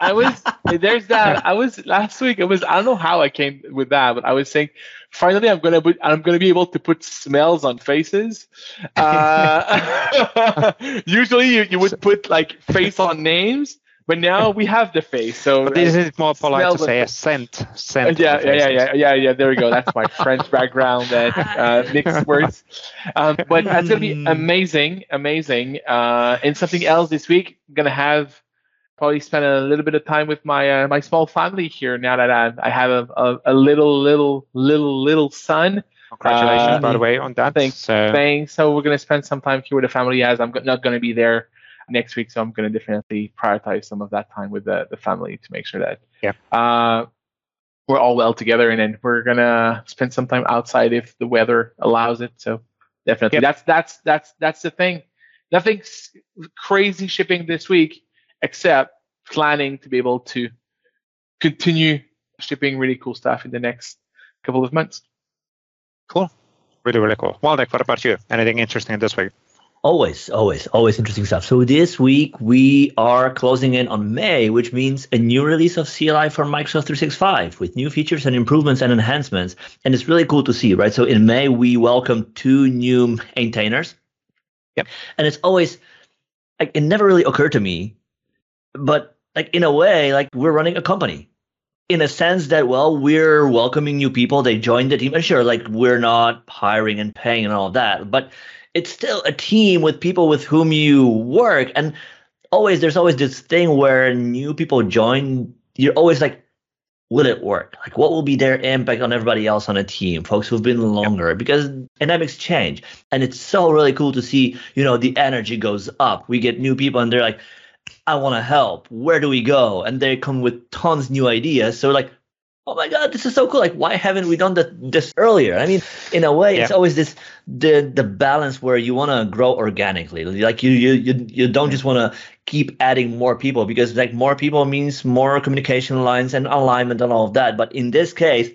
Speaker 3: I was there's that. I was last week. It was I don't know how I came with that, but I was saying finally I'm gonna put I'm gonna be able to put smells on faces. Uh, [laughs] usually you, you would put like face on names, but now we have the face. So
Speaker 1: but this is more polite to say a scent. Scent.
Speaker 3: Yeah, yeah, yeah, yeah, yeah, yeah. There we go. That's my French background that uh, [laughs] mixed words. Um, but that's gonna be amazing, amazing. Uh, and something else this week, I'm gonna have probably spend a little bit of time with my uh, my small family here now that I, I have a, a, a, little little little little son.
Speaker 1: Congratulations, uh, by the way, on that.
Speaker 3: Thanks. So. Thanks. So we're gonna spend some time here with the family as I'm not gonna be there next week, so I'm gonna definitely prioritize some of that time with the, the family to make sure that
Speaker 1: yeah.
Speaker 3: Uh, we're all well together, and then we're gonna spend some time outside if the weather allows it. So definitely, yep. that's that's that's that's the thing. Nothing's crazy shipping this week except planning to be able to continue shipping really cool stuff in the next couple of months.
Speaker 1: Cool. Really, really cool. Waldek, what about you? Anything interesting this week?
Speaker 2: Always, always, always interesting stuff. So this week we are closing in on May, which means a new release of CLI for Microsoft 365 with new features and improvements and enhancements. And it's really cool to see, right? So in May we welcome two new maintainers.
Speaker 1: Yep.
Speaker 2: And it's always like it never really occurred to me but like in a way, like we're running a company in a sense that well we're welcoming new people they join the team and sure like we're not hiring and paying and all that but it's still a team with people with whom you work and always there's always this thing where new people join you're always like will it work like what will be their impact on everybody else on a team folks who've been longer because dynamics change and it's so really cool to see you know the energy goes up we get new people and they're like I want to help. Where do we go? And they come with tons new ideas. So like, oh my god, this is so cool. Like, why haven't we done that this earlier? I mean, in a way, yeah. it's always this the the balance where you want to grow organically. Like you you you you don't just want to keep adding more people because like more people means more communication lines and alignment and all of that. But in this case,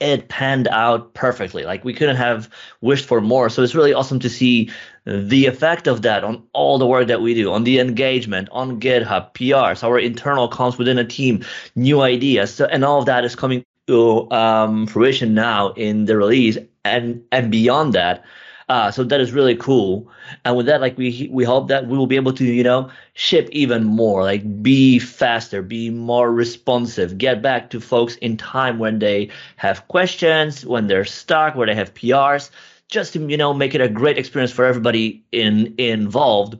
Speaker 2: it panned out perfectly. Like we couldn't have wished for more. So it's really awesome to see the effect of that on all the work that we do, on the engagement, on GitHub, PRs, our internal comms within a team, new ideas, so, and all of that is coming to um, fruition now in the release and and beyond that. Uh, so that is really cool. And with that, like we we hope that we will be able to, you know, ship even more, like be faster, be more responsive, get back to folks in time when they have questions, when they're stuck, where they have PRs, just to, you know, make it a great experience for everybody in involved.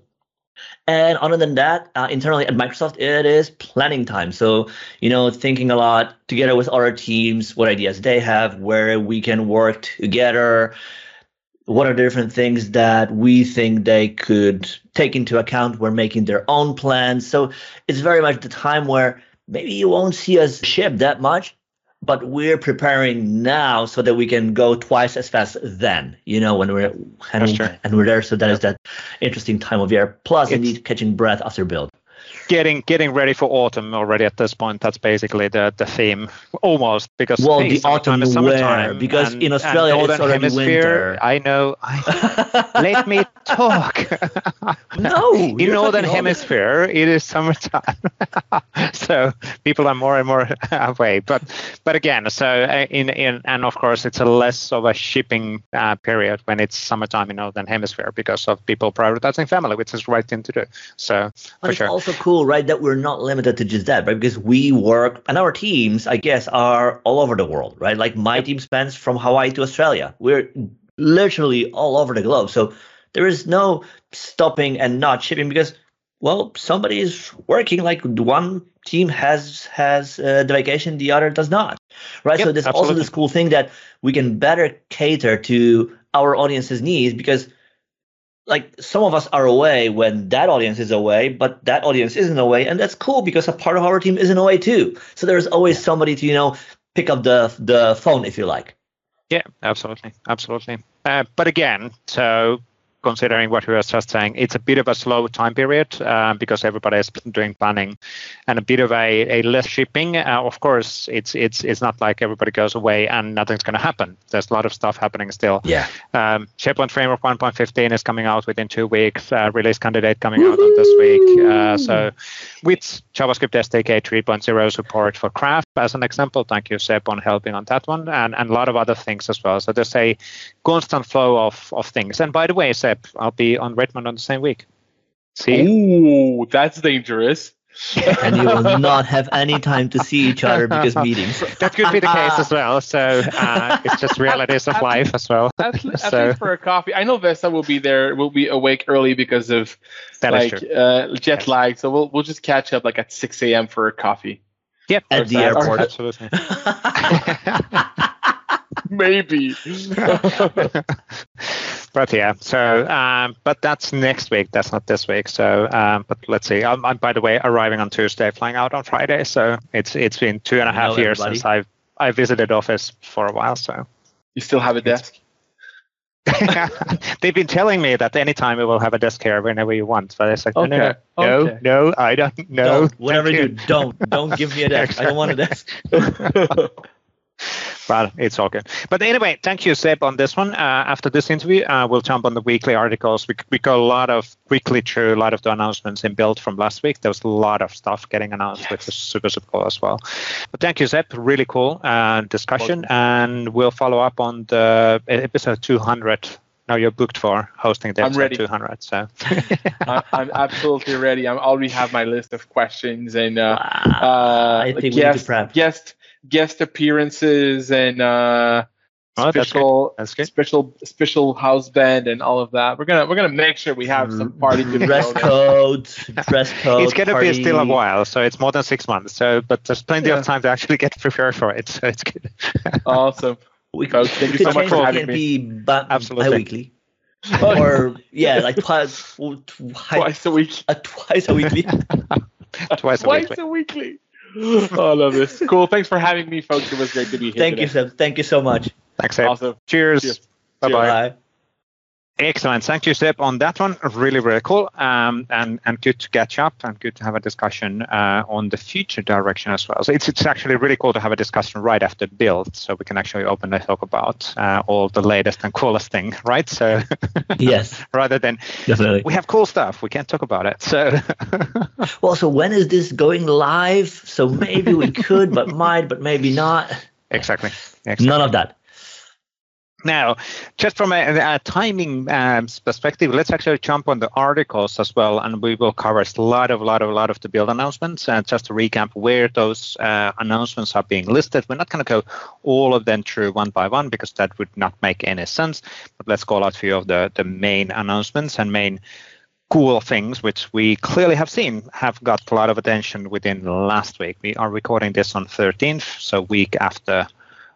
Speaker 2: And other than that, uh, internally at Microsoft, it is planning time. So, you know, thinking a lot together with other teams, what ideas they have, where we can work together, what are the different things that we think they could take into account when making their own plans. So it's very much the time where maybe you won't see us ship that much, but we're preparing now so that we can go twice as fast then. You know, when we're and, and we're there. So that is that interesting time of year. Plus, it's, need catching breath after build
Speaker 1: getting getting ready for autumn already at this point. That's basically the, the theme almost because
Speaker 2: well hey, the autumn is summertime because and, in Australia it's already hemisphere, winter.
Speaker 1: I know. I, [laughs] let me talk.
Speaker 2: no, [laughs]
Speaker 1: in northern hemisphere it is summertime, [laughs] so people are more and more away. But but again, so uh, in in and of course it's a less of a shipping uh, period when it's summertime in northern hemisphere because of people prioritizing family, which is the right thing to do. So
Speaker 2: but
Speaker 1: for sure.
Speaker 2: Cool, right? That we're not limited to just that, right? Because we work and our teams, I guess, are all over the world, right? Like my team spans from Hawaii to Australia. We're literally all over the globe. So there is no stopping and not shipping because, well, somebody is working. Like one team has has uh, the vacation, the other does not, right? Yep, so there's absolutely. also this cool thing that we can better cater to our audience's needs because like some of us are away when that audience is away, but that audience isn't away, and that's cool because a part of our team isn't away too. So there's always somebody to you know pick up the the phone if you like.
Speaker 1: Yeah, absolutely, absolutely. Uh, but again, so considering what we were just saying, it's a bit of a slow time period uh, because everybody is doing planning and a bit of a, a less shipping. Uh, of course, it's it's it's not like everybody goes away and nothing's going to happen. There's a lot of stuff happening still.
Speaker 2: Yeah. Um,
Speaker 1: SharePoint Framework 1.15 is coming out within two weeks. Uh, release candidate coming Woo-hoo! out on this week. Uh, so with JavaScript SDK 3.0 support for Graph as an example. Thank you, Seb, on helping on that one and, and a lot of other things as well. So there's a constant flow of, of things. And by the way, Seb, I'll be on Redmond on the same week.
Speaker 3: See? Ooh, that's dangerous. [laughs]
Speaker 2: and you will not have any time to see each other because meetings. [laughs]
Speaker 1: That could be the case as well. So uh, it's just realities of [laughs] life as well.
Speaker 3: At, so. least for a coffee. I know Vesa will be there. Will be awake early because of that like uh, jet lag. So we'll we'll just catch up like at 6 a.m. for a coffee.
Speaker 1: Yep,
Speaker 2: at the airport.
Speaker 1: Absolutely. [laughs]
Speaker 3: Maybe. [laughs]
Speaker 1: but yeah, so um, but that's next week. That's not this week. So, um, but let's see. I'm, I'm, by the way arriving on Tuesday, flying out on Friday. So it's it's been two and a half years everybody. since I've I visited office for a while. So
Speaker 3: you still have a desk. [laughs]
Speaker 1: They've been telling me that anytime we will have a desk here whenever you want. But it's like, okay. no, no, okay. no, no, I don't know.
Speaker 2: Don't, whatever you do, don't, don't give me a desk. I don't want a desk
Speaker 1: but it's all good. But anyway, thank you, Seb, on this one. Uh, after this interview, uh, we'll jump on the weekly articles. We, we got a lot of quickly through a lot of the announcements in build from last week. There was a lot of stuff getting announced, yes. which was super, super cool as well. But thank you, Seb. Really cool uh, discussion. And we'll follow up on the episode 200 now you're booked for hosting the I'm ready. 200 so [laughs]
Speaker 3: i'm absolutely ready i already have my list of questions and uh,
Speaker 2: wow. uh I think guest,
Speaker 3: guest guest appearances and uh, oh, special that's that's special special house band and all of that. We're gonna we're gonna make sure we have some party
Speaker 2: dress code, dress [laughs] code.
Speaker 1: It's gonna party. be still a while, so it's more than six months. So, but there's plenty yeah. of time to actually get [laughs] prepared for it. So it's good. [laughs]
Speaker 3: awesome.
Speaker 2: We, Folks, thank you so much for having me. Be bi- Absolutely. Bi-weekly. or yeah, like twice,
Speaker 3: twice a week.
Speaker 2: Uh, twice a weekly.
Speaker 1: twice a
Speaker 3: twice a weekly. Oh, [laughs] I love this. Cool. Thanks for having me, folks. It was great to be here.
Speaker 2: Thank
Speaker 3: today.
Speaker 2: you, Seb. Thank you so much.
Speaker 1: Thanks, Seb.
Speaker 3: Awesome.
Speaker 1: Cheers. Cheers. Bye-bye. Bye. Excellent. Thank you, Seb, on that one. Really, really cool. Um, and, and good to catch up and good to have a discussion uh, on the future direction as well. So it's, it's actually really cool to have a discussion right after build so we can actually openly talk about uh, all the latest and coolest thing, [laughs] right? So, [laughs]
Speaker 2: yes.
Speaker 1: rather than
Speaker 2: Definitely.
Speaker 1: we have cool stuff, we can't talk about it. So, [laughs]
Speaker 2: well, so when is this going live? So maybe we could, but might, but maybe not.
Speaker 1: Exactly. exactly.
Speaker 2: None of that.
Speaker 1: Now, just from a, a timing um, perspective, let's actually jump on the articles as well, and we will cover a lot of, lot of, lot of the build announcements. And just to recap where those uh, announcements are being listed, we're not going to go all of them through one by one because that would not make any sense. But let's call out a few of the, the main announcements and main cool things, which we clearly have seen have got a lot of attention within last week. We are recording this on 13th, so week after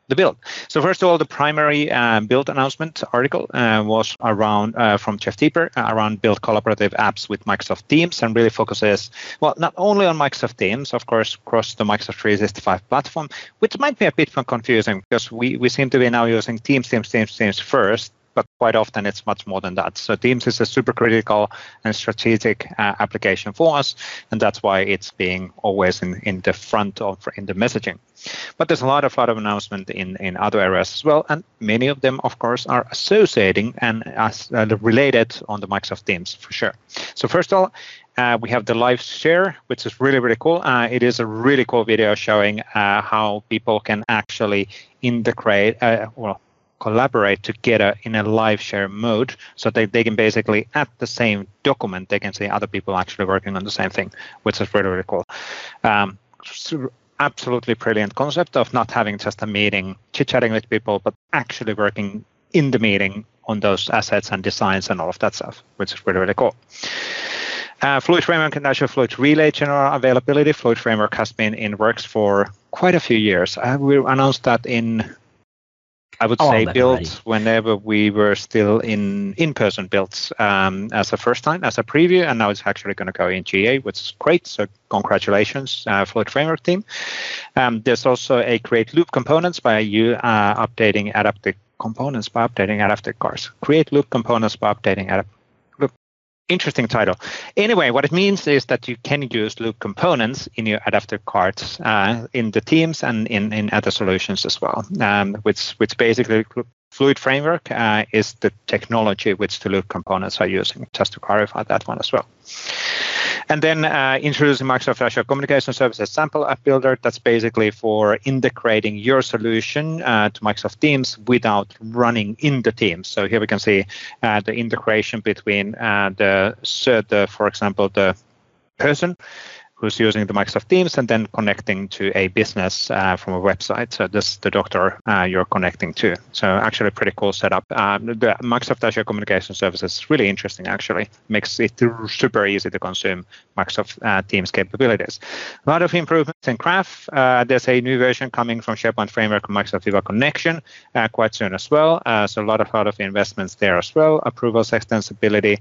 Speaker 1: the build. So first of all, the primary uh, build announcement article uh, was around uh, from Jeff Teper uh, around build collaborative apps with Microsoft Teams and really focuses well not only on Microsoft Teams, of course, across the Microsoft 365 platform, which might be a bit confusing because we we seem to be now using Teams, Teams, Teams, Teams first, but quite often it's much more than that. So Teams is a super critical and strategic uh, application for us, and that's why it's being always in, in the front of in the messaging. But there's a lot of lot of announcement in in other areas as well, and many of them, of course, are associating and as uh, related on the Microsoft Teams for sure. So first of all. Uh, we have the live share, which is really, really cool. Uh, it is a really cool video showing uh, how people can actually integrate, uh, well, collaborate together in a live share mode so that they can basically at the same document they can see other people actually working on the same thing which is really really cool um, absolutely brilliant concept of not having just a meeting chit chatting with people but actually working in the meeting on those assets and designs and all of that stuff which is really really cool uh, Fluid Framework and Azure Fluid Relay general availability. Fluid Framework has been in works for quite a few years. Uh, we announced that in I would oh, say Build whenever we were still in in-person builds um, as a first time, as a preview, and now it's actually going to go in GA, which is great. So congratulations, uh, Fluid Framework team. Um, there's also a create loop components by you uh, updating adaptive components by updating adaptive cards. Create loop components by updating adaptive interesting title. Anyway, what it means is that you can use loop components in your adaptive cards uh, in the teams and in, in other solutions as well, um, which which basically Fluid Framework uh, is the technology which the loop components are using, just to clarify that one as well. And then uh, introducing Microsoft Azure Communication Services Sample App Builder. That's basically for integrating your solution uh, to Microsoft Teams without running in the Teams. So here we can see uh, the integration between uh, the, the, for example, the person who's using the Microsoft Teams and then connecting to a business uh, from a website. So this is the doctor uh, you're connecting to. So actually, pretty cool setup. Um, the Microsoft Azure Communication Services is really interesting. Actually, makes it super easy to consume Microsoft uh, Teams capabilities. A lot of improvements in Graph. Uh, there's a new version coming from SharePoint Framework Microsoft Viva Connection uh, quite soon as well. Uh, so a lot of lot of investments there as well. Approvals extensibility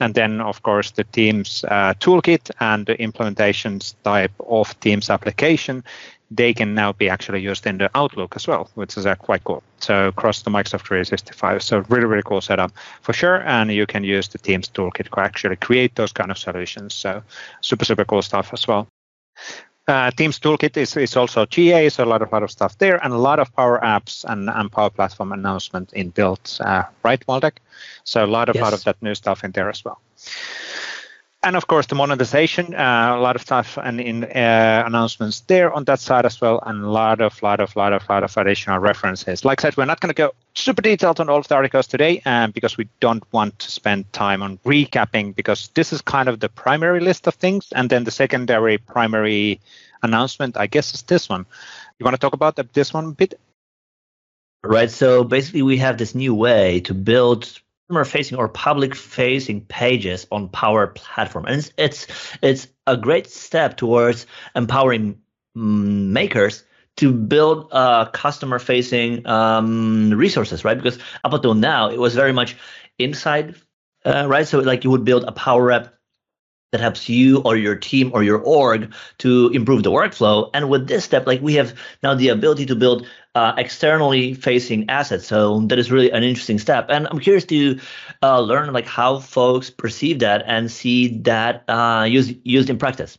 Speaker 1: and then of course the Teams uh, toolkit and the implementations type of Teams application, they can now be actually used in the Outlook as well, which is uh, quite cool. So across the Microsoft 365, so really really cool setup for sure, and you can use the Teams toolkit to actually create those kind of solutions. So super super cool stuff as well. Uh, Teams Toolkit is, is also GA, so a lot of lot of stuff there, and a lot of Power Apps and, and Power Platform announcement in build, uh, right, Waldek? So a lot of yes. lot of that new stuff in there as well. And of course, the monetization, uh, a lot of stuff and in uh, announcements there on that side as well, and a lot of, lot of, lot of, lot of additional references. Like I said, we're not going to go super detailed on all of the articles today, um, because we don't want to spend time on recapping, because this is kind of the primary list of things, and then the secondary primary announcement, I guess, is this one. You want to talk about this one a bit?
Speaker 2: Right. So basically, we have this new way to build customer facing or public facing pages on Power Platform. And it's, it's, it's a great step towards empowering makers to build uh, customer facing um, resources, right? Because up until now, it was very much inside, uh, right? So, like you would build a Power App that helps you or your team or your org to improve the workflow. And with this step, like we have now the ability to build uh, externally facing assets. So that is really an interesting step. And I'm curious to uh, learn like how folks perceive that and see that uh, used used in practice.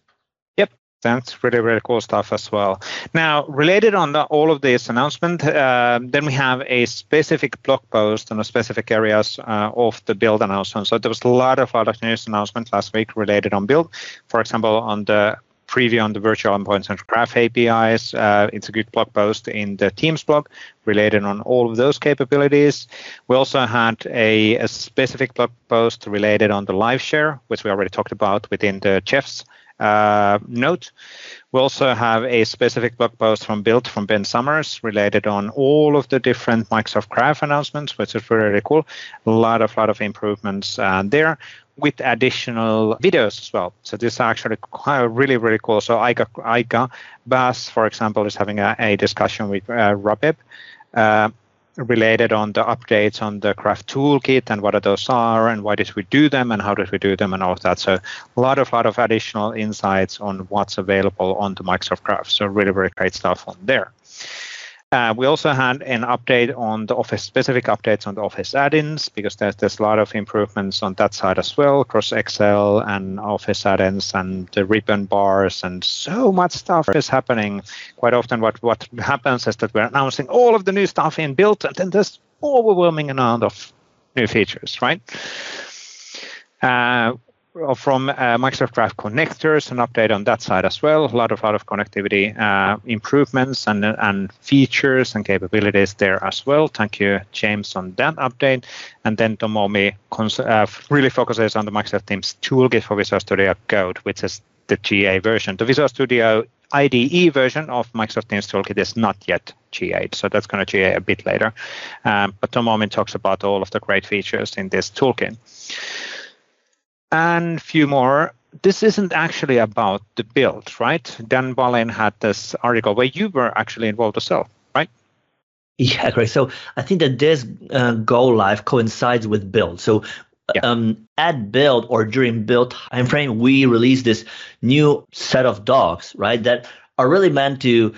Speaker 1: That's really really cool stuff as well. Now, related on the, all of this announcement, uh, then we have a specific blog post on the specific areas uh, of the build announcement. So there was a lot of other news announcement last week related on build. For example, on the preview on the virtual endpoints and graph APIs. Uh, it's a good blog post in the Teams blog related on all of those capabilities. We also had a, a specific blog post related on the live share, which we already talked about within the Jeff's uh, note. We also have a specific blog post from Build from Ben Summers related on all of the different Microsoft Graph announcements, which is really, cool. A lot of lot of improvements uh, there. with additional videos as well. So this is actually really, really cool. So Ayca, Ayca Bas, for example, is having a, a discussion with uh, Rabeb. Uh, related on the updates on the Graph toolkit and what are those are and why did we do them and how did we do them and all of that. So a lot of lot of additional insights on what's available on the Microsoft Graph. So really, really great stuff on there. Uh, we also had an update on the Office specific updates on the Office add-ins because there's there's a lot of improvements on that side as well across Excel and Office add-ins and the ribbon bars and so much stuff is happening. Quite often, what what happens is that we're announcing all of the new stuff in Build, and then there's overwhelming amount of new features, right? Uh, from uh, Microsoft Graph connectors, an update on that side as well. A lot of lot of connectivity uh, improvements and and features and capabilities there as well. Thank you, James, on that update. And then Tomomi cons- uh, really focuses on the Microsoft Teams toolkit for Visual Studio Code, which is the GA version. The Visual Studio IDE version of Microsoft Teams Toolkit is not yet GA, so that's going to GA a bit later. Um, but Tomomi talks about all of the great features in this toolkit and few more. This isn't actually about the build, right? Dan Wahlin had this article where you were actually involved as well, right?
Speaker 2: Yeah, [laughs] great. So I think that this uh, go live coincides with build. So yeah. um, at build or during build timeframe, we release this new set of docs, right? That are really meant to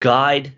Speaker 2: guide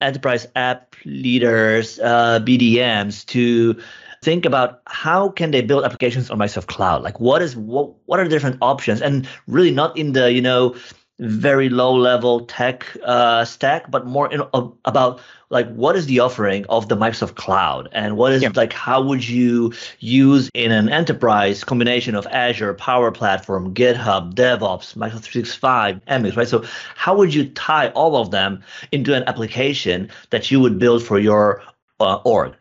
Speaker 2: enterprise app leaders, uh, BDMs to think about how can they build applications on Microsoft Cloud? Like what is what what are the different options? And really not in the you know very low level tech uh, stack, but more in, uh, about like what is the offering of the Microsoft Cloud and what is yeah. like how would you use in an enterprise combination of Azure, Power Platform, GitHub, DevOps, Microsoft 365, MX, right? So how would you tie all of them into an application that you would build for your uh, org?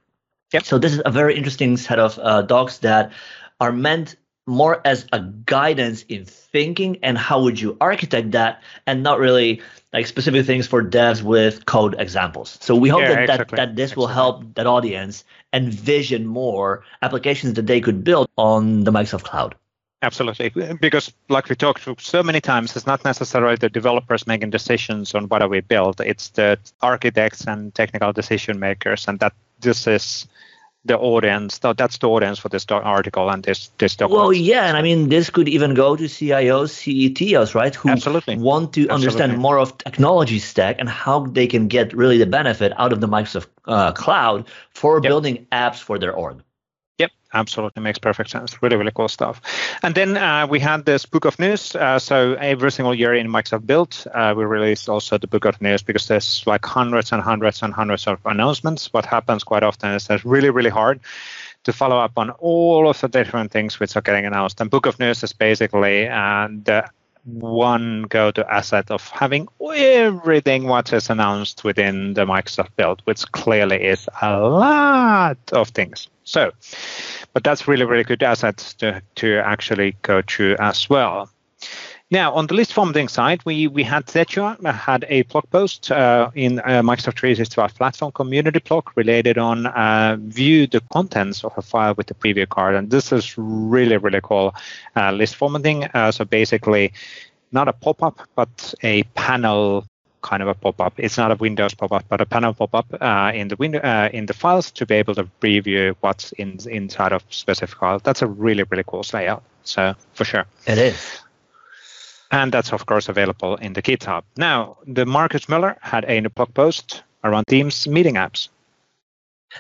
Speaker 2: Yep. So this is a very interesting set of uh, docs that are meant more as a guidance in thinking and how would you architect that and not really like specific things for devs with code examples so we hope yeah, that, exactly. that, that this exactly. will help that audience envision more applications that they could build on the microsoft cloud
Speaker 1: Absolutely, because like we talked so many times, it's not necessarily the developers making decisions on what are we build. It's the architects and technical decision makers, and that this is the audience. That's the audience for this article and this this document.
Speaker 2: Well, yeah, and I mean this could even go to CIOs, CETOs, right? Who
Speaker 1: Absolutely.
Speaker 2: want to Absolutely. understand more of technology stack and how they can get really the benefit out of the Microsoft uh, Cloud for yep. building apps for their org.
Speaker 1: Yep, absolutely makes perfect sense. Really, really cool stuff. And then uh, we had this book of news. Uh, so every single year in Microsoft Build, uh, we release also the book of news because there's like hundreds and hundreds and hundreds of announcements. What happens quite often is that it's really, really hard to follow up on all of the different things which are getting announced. And book of news is basically uh, the one go-to asset of having everything what is announced within the Microsoft build, which clearly is a lot of things. So, but that's really, really good assets to, to actually go through as well. Now, on the list formatting side, we, we had Tetsuya had a blog post uh, in uh, Microsoft 365 platform community blog related on uh, view the contents of a file with the preview card. And this is really, really cool uh, list formatting. Uh, so basically, not a pop-up, but a panel kind of a pop-up. It's not a Windows pop-up, but a panel pop-up uh, in the window uh, in the files to be able to preview what's in inside of specific file. That's a really really cool layout. So for sure,
Speaker 2: it is.
Speaker 1: And that's of course available in the GitHub. Now, the Markus Moeller had a new blog post around Teams meeting apps.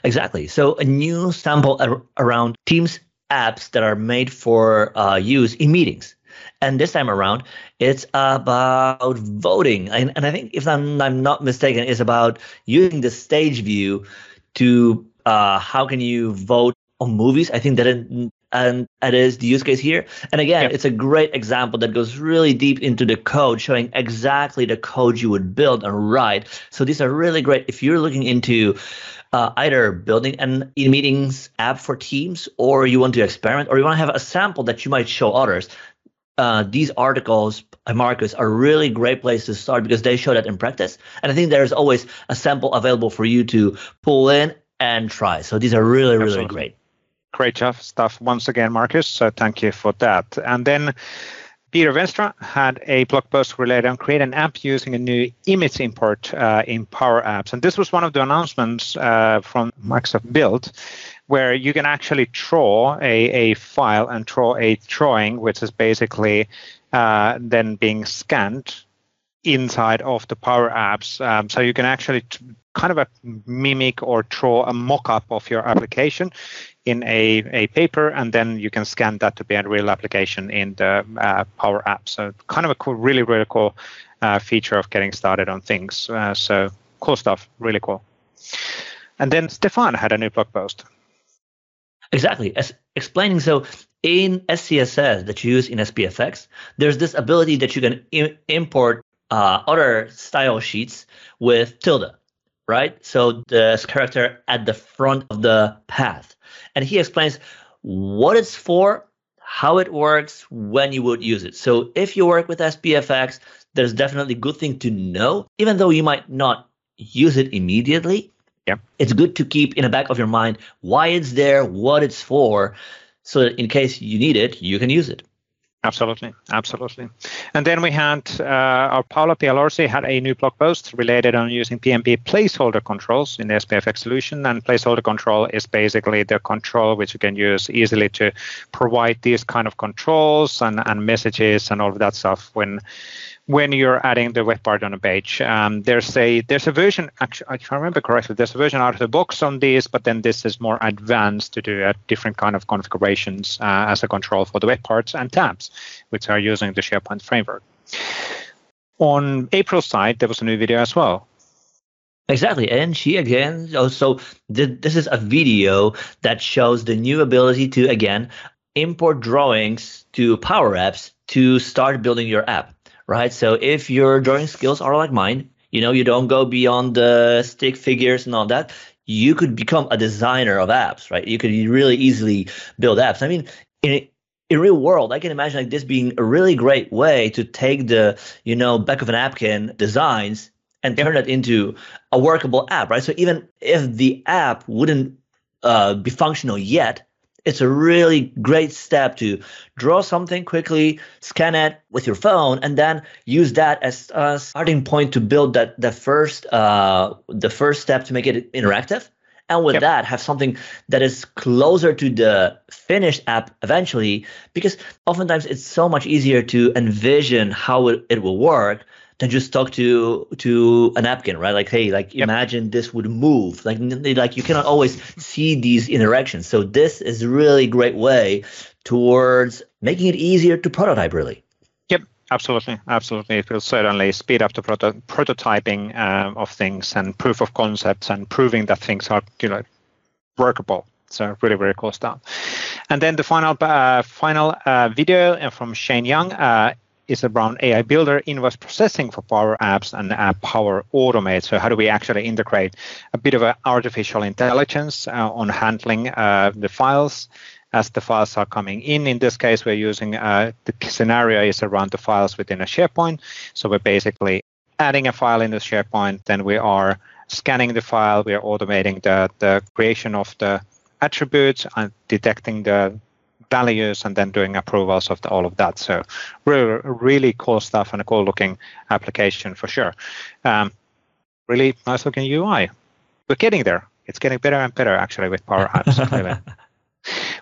Speaker 2: Exactly. So a new sample ar- around Teams apps that are made for uh, use in meetings. And this time around, it's about voting. And, and I think, if I'm, I'm not mistaken, it's about using the stage view to uh, how can you vote on movies. I think that it, and that is the use case here. And again, it's a great example that goes really deep into the code, showing exactly the code you would build and write. So these are really great if you're looking into uh, either building an e-meetings app for Teams, or you want to experiment, or you want to have a sample that you might show others uh, these articles Markus are really great place to start because they show that in practice. And I think there's always a sample available for you to pull in and try. So these are really, really Absolutely. great.
Speaker 1: Great stuff once again, Markus. So thank you for that. And then Peter Venstra had a blog post related on create an app using a new image import uh, in Power Apps. And this was one of the announcements uh, from Microsoft Build, where you can actually draw a, a file and draw a drawing, which is basically uh, then being scanned inside of the Power Apps. Um, so you can actually t- kind of a mimic or draw a mock-up of your application in a, a paper, and then you can scan that to be a real application in the uh, Power App. So kind of a cool, really, really cool uh, feature of getting started on things. Uh, so cool stuff, really cool. And then Stefan had a new blog post.
Speaker 2: Exactly. As explaining so in SCSS that you use in SPFX, there's this ability that you can I- import uh, other style sheets with tilde, right? So this character at the front of the path and he explains what it's for, how it works, when you would use it. So if you work with SPFX, there's definitely a good thing to know, even though you might not use it immediately.
Speaker 1: Yeah.
Speaker 2: It's good to keep in the back of your mind why it's there, what it's for, so that in case you need it, you can use it.
Speaker 1: Absolutely, absolutely. And then we had uh, our Paolo Pialorsi had a new blog post related on using PnP placeholder controls in the SPFX solution. And placeholder control is basically the control which you can use easily to provide these kind of controls and, and messages and all of that stuff when when you're adding the web part on a page. Um, there's a there's a version actually if I remember correctly, there's a version out of the box on this, but then this is more advanced to do a different kind of configurations uh, as a control for the web parts and tabs, which are using the SharePoint framework. On April's side, there was a new video as well.
Speaker 2: Exactly, and she again also did, this is a video that shows the new ability to again import drawings to Power Apps to start building your app right? So if your drawing skills are like mine, you know, you don't go beyond the stick figures and all that, you could become a designer of apps, right? You could really easily build apps. I mean, in in real world, I can imagine like this being a really great way to take the, you know, back of a napkin designs and turn it into a workable app, right? So even if the app wouldn't uh, be functional yet, it's a really great step to draw something quickly, scan it with your phone, and then use that as a starting point to build that the first uh, the first step to make it interactive. And with yep. that, have something that is closer to the finished app eventually, because oftentimes it's so much easier to envision how it, it will work than just talk to to a napkin, right? Like, hey, like yep. imagine this would move. Like, like you cannot always see these interactions. So this is a really great way towards making it easier to prototype, really.
Speaker 1: Yep, absolutely, absolutely. It will certainly speed up the proto- prototyping um, of things and proof of concepts and proving that things are you know workable. So really, really cool stuff. And then the final uh, final uh, video from Shane Young. Uh, is around AI Builder, invoice processing for Power Apps, and uh, Power Automate. So how do we actually integrate a bit of a artificial intelligence uh, on handling uh, the files as the files are coming in? In this case, we're using uh, the scenario is around the files within a SharePoint. So we're basically adding a file in the SharePoint, then we are scanning the file, we are automating the, the creation of the attributes and detecting the values and then doing approvals of the, all of that. So really, really cool stuff and a cool looking application for sure. Um, really nice looking UI. We're getting there. It's getting better and better actually with Power Apps. [laughs]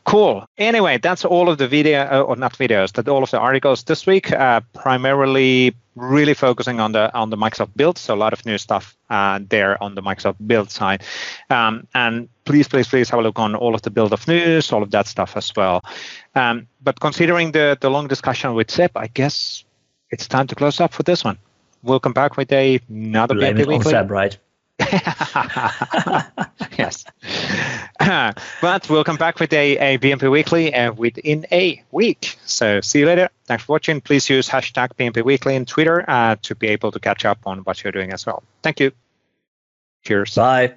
Speaker 1: Cool. Anyway, that's all of the video, uh, or not videos, that all of the articles this week. Uh, primarily, really focusing on the on the Microsoft Build. So a lot of new stuff uh, there on the Microsoft Build side. Um, and please, please, please have a look on all of the Build of news, all of that stuff as well. Um, but considering the the long discussion with Seb, I guess it's time to close up for this one. We'll come back with a, another
Speaker 2: Blame it on Seb, right? [laughs]
Speaker 1: yes. [clears throat] but we'll come back with a, a PnP Weekly uh, within a week. So see you later. Thanks for watching. Please use hashtag PnP Weekly in Twitter uh, to be able to catch up on what you're doing as well. Thank you. Cheers.
Speaker 2: Bye.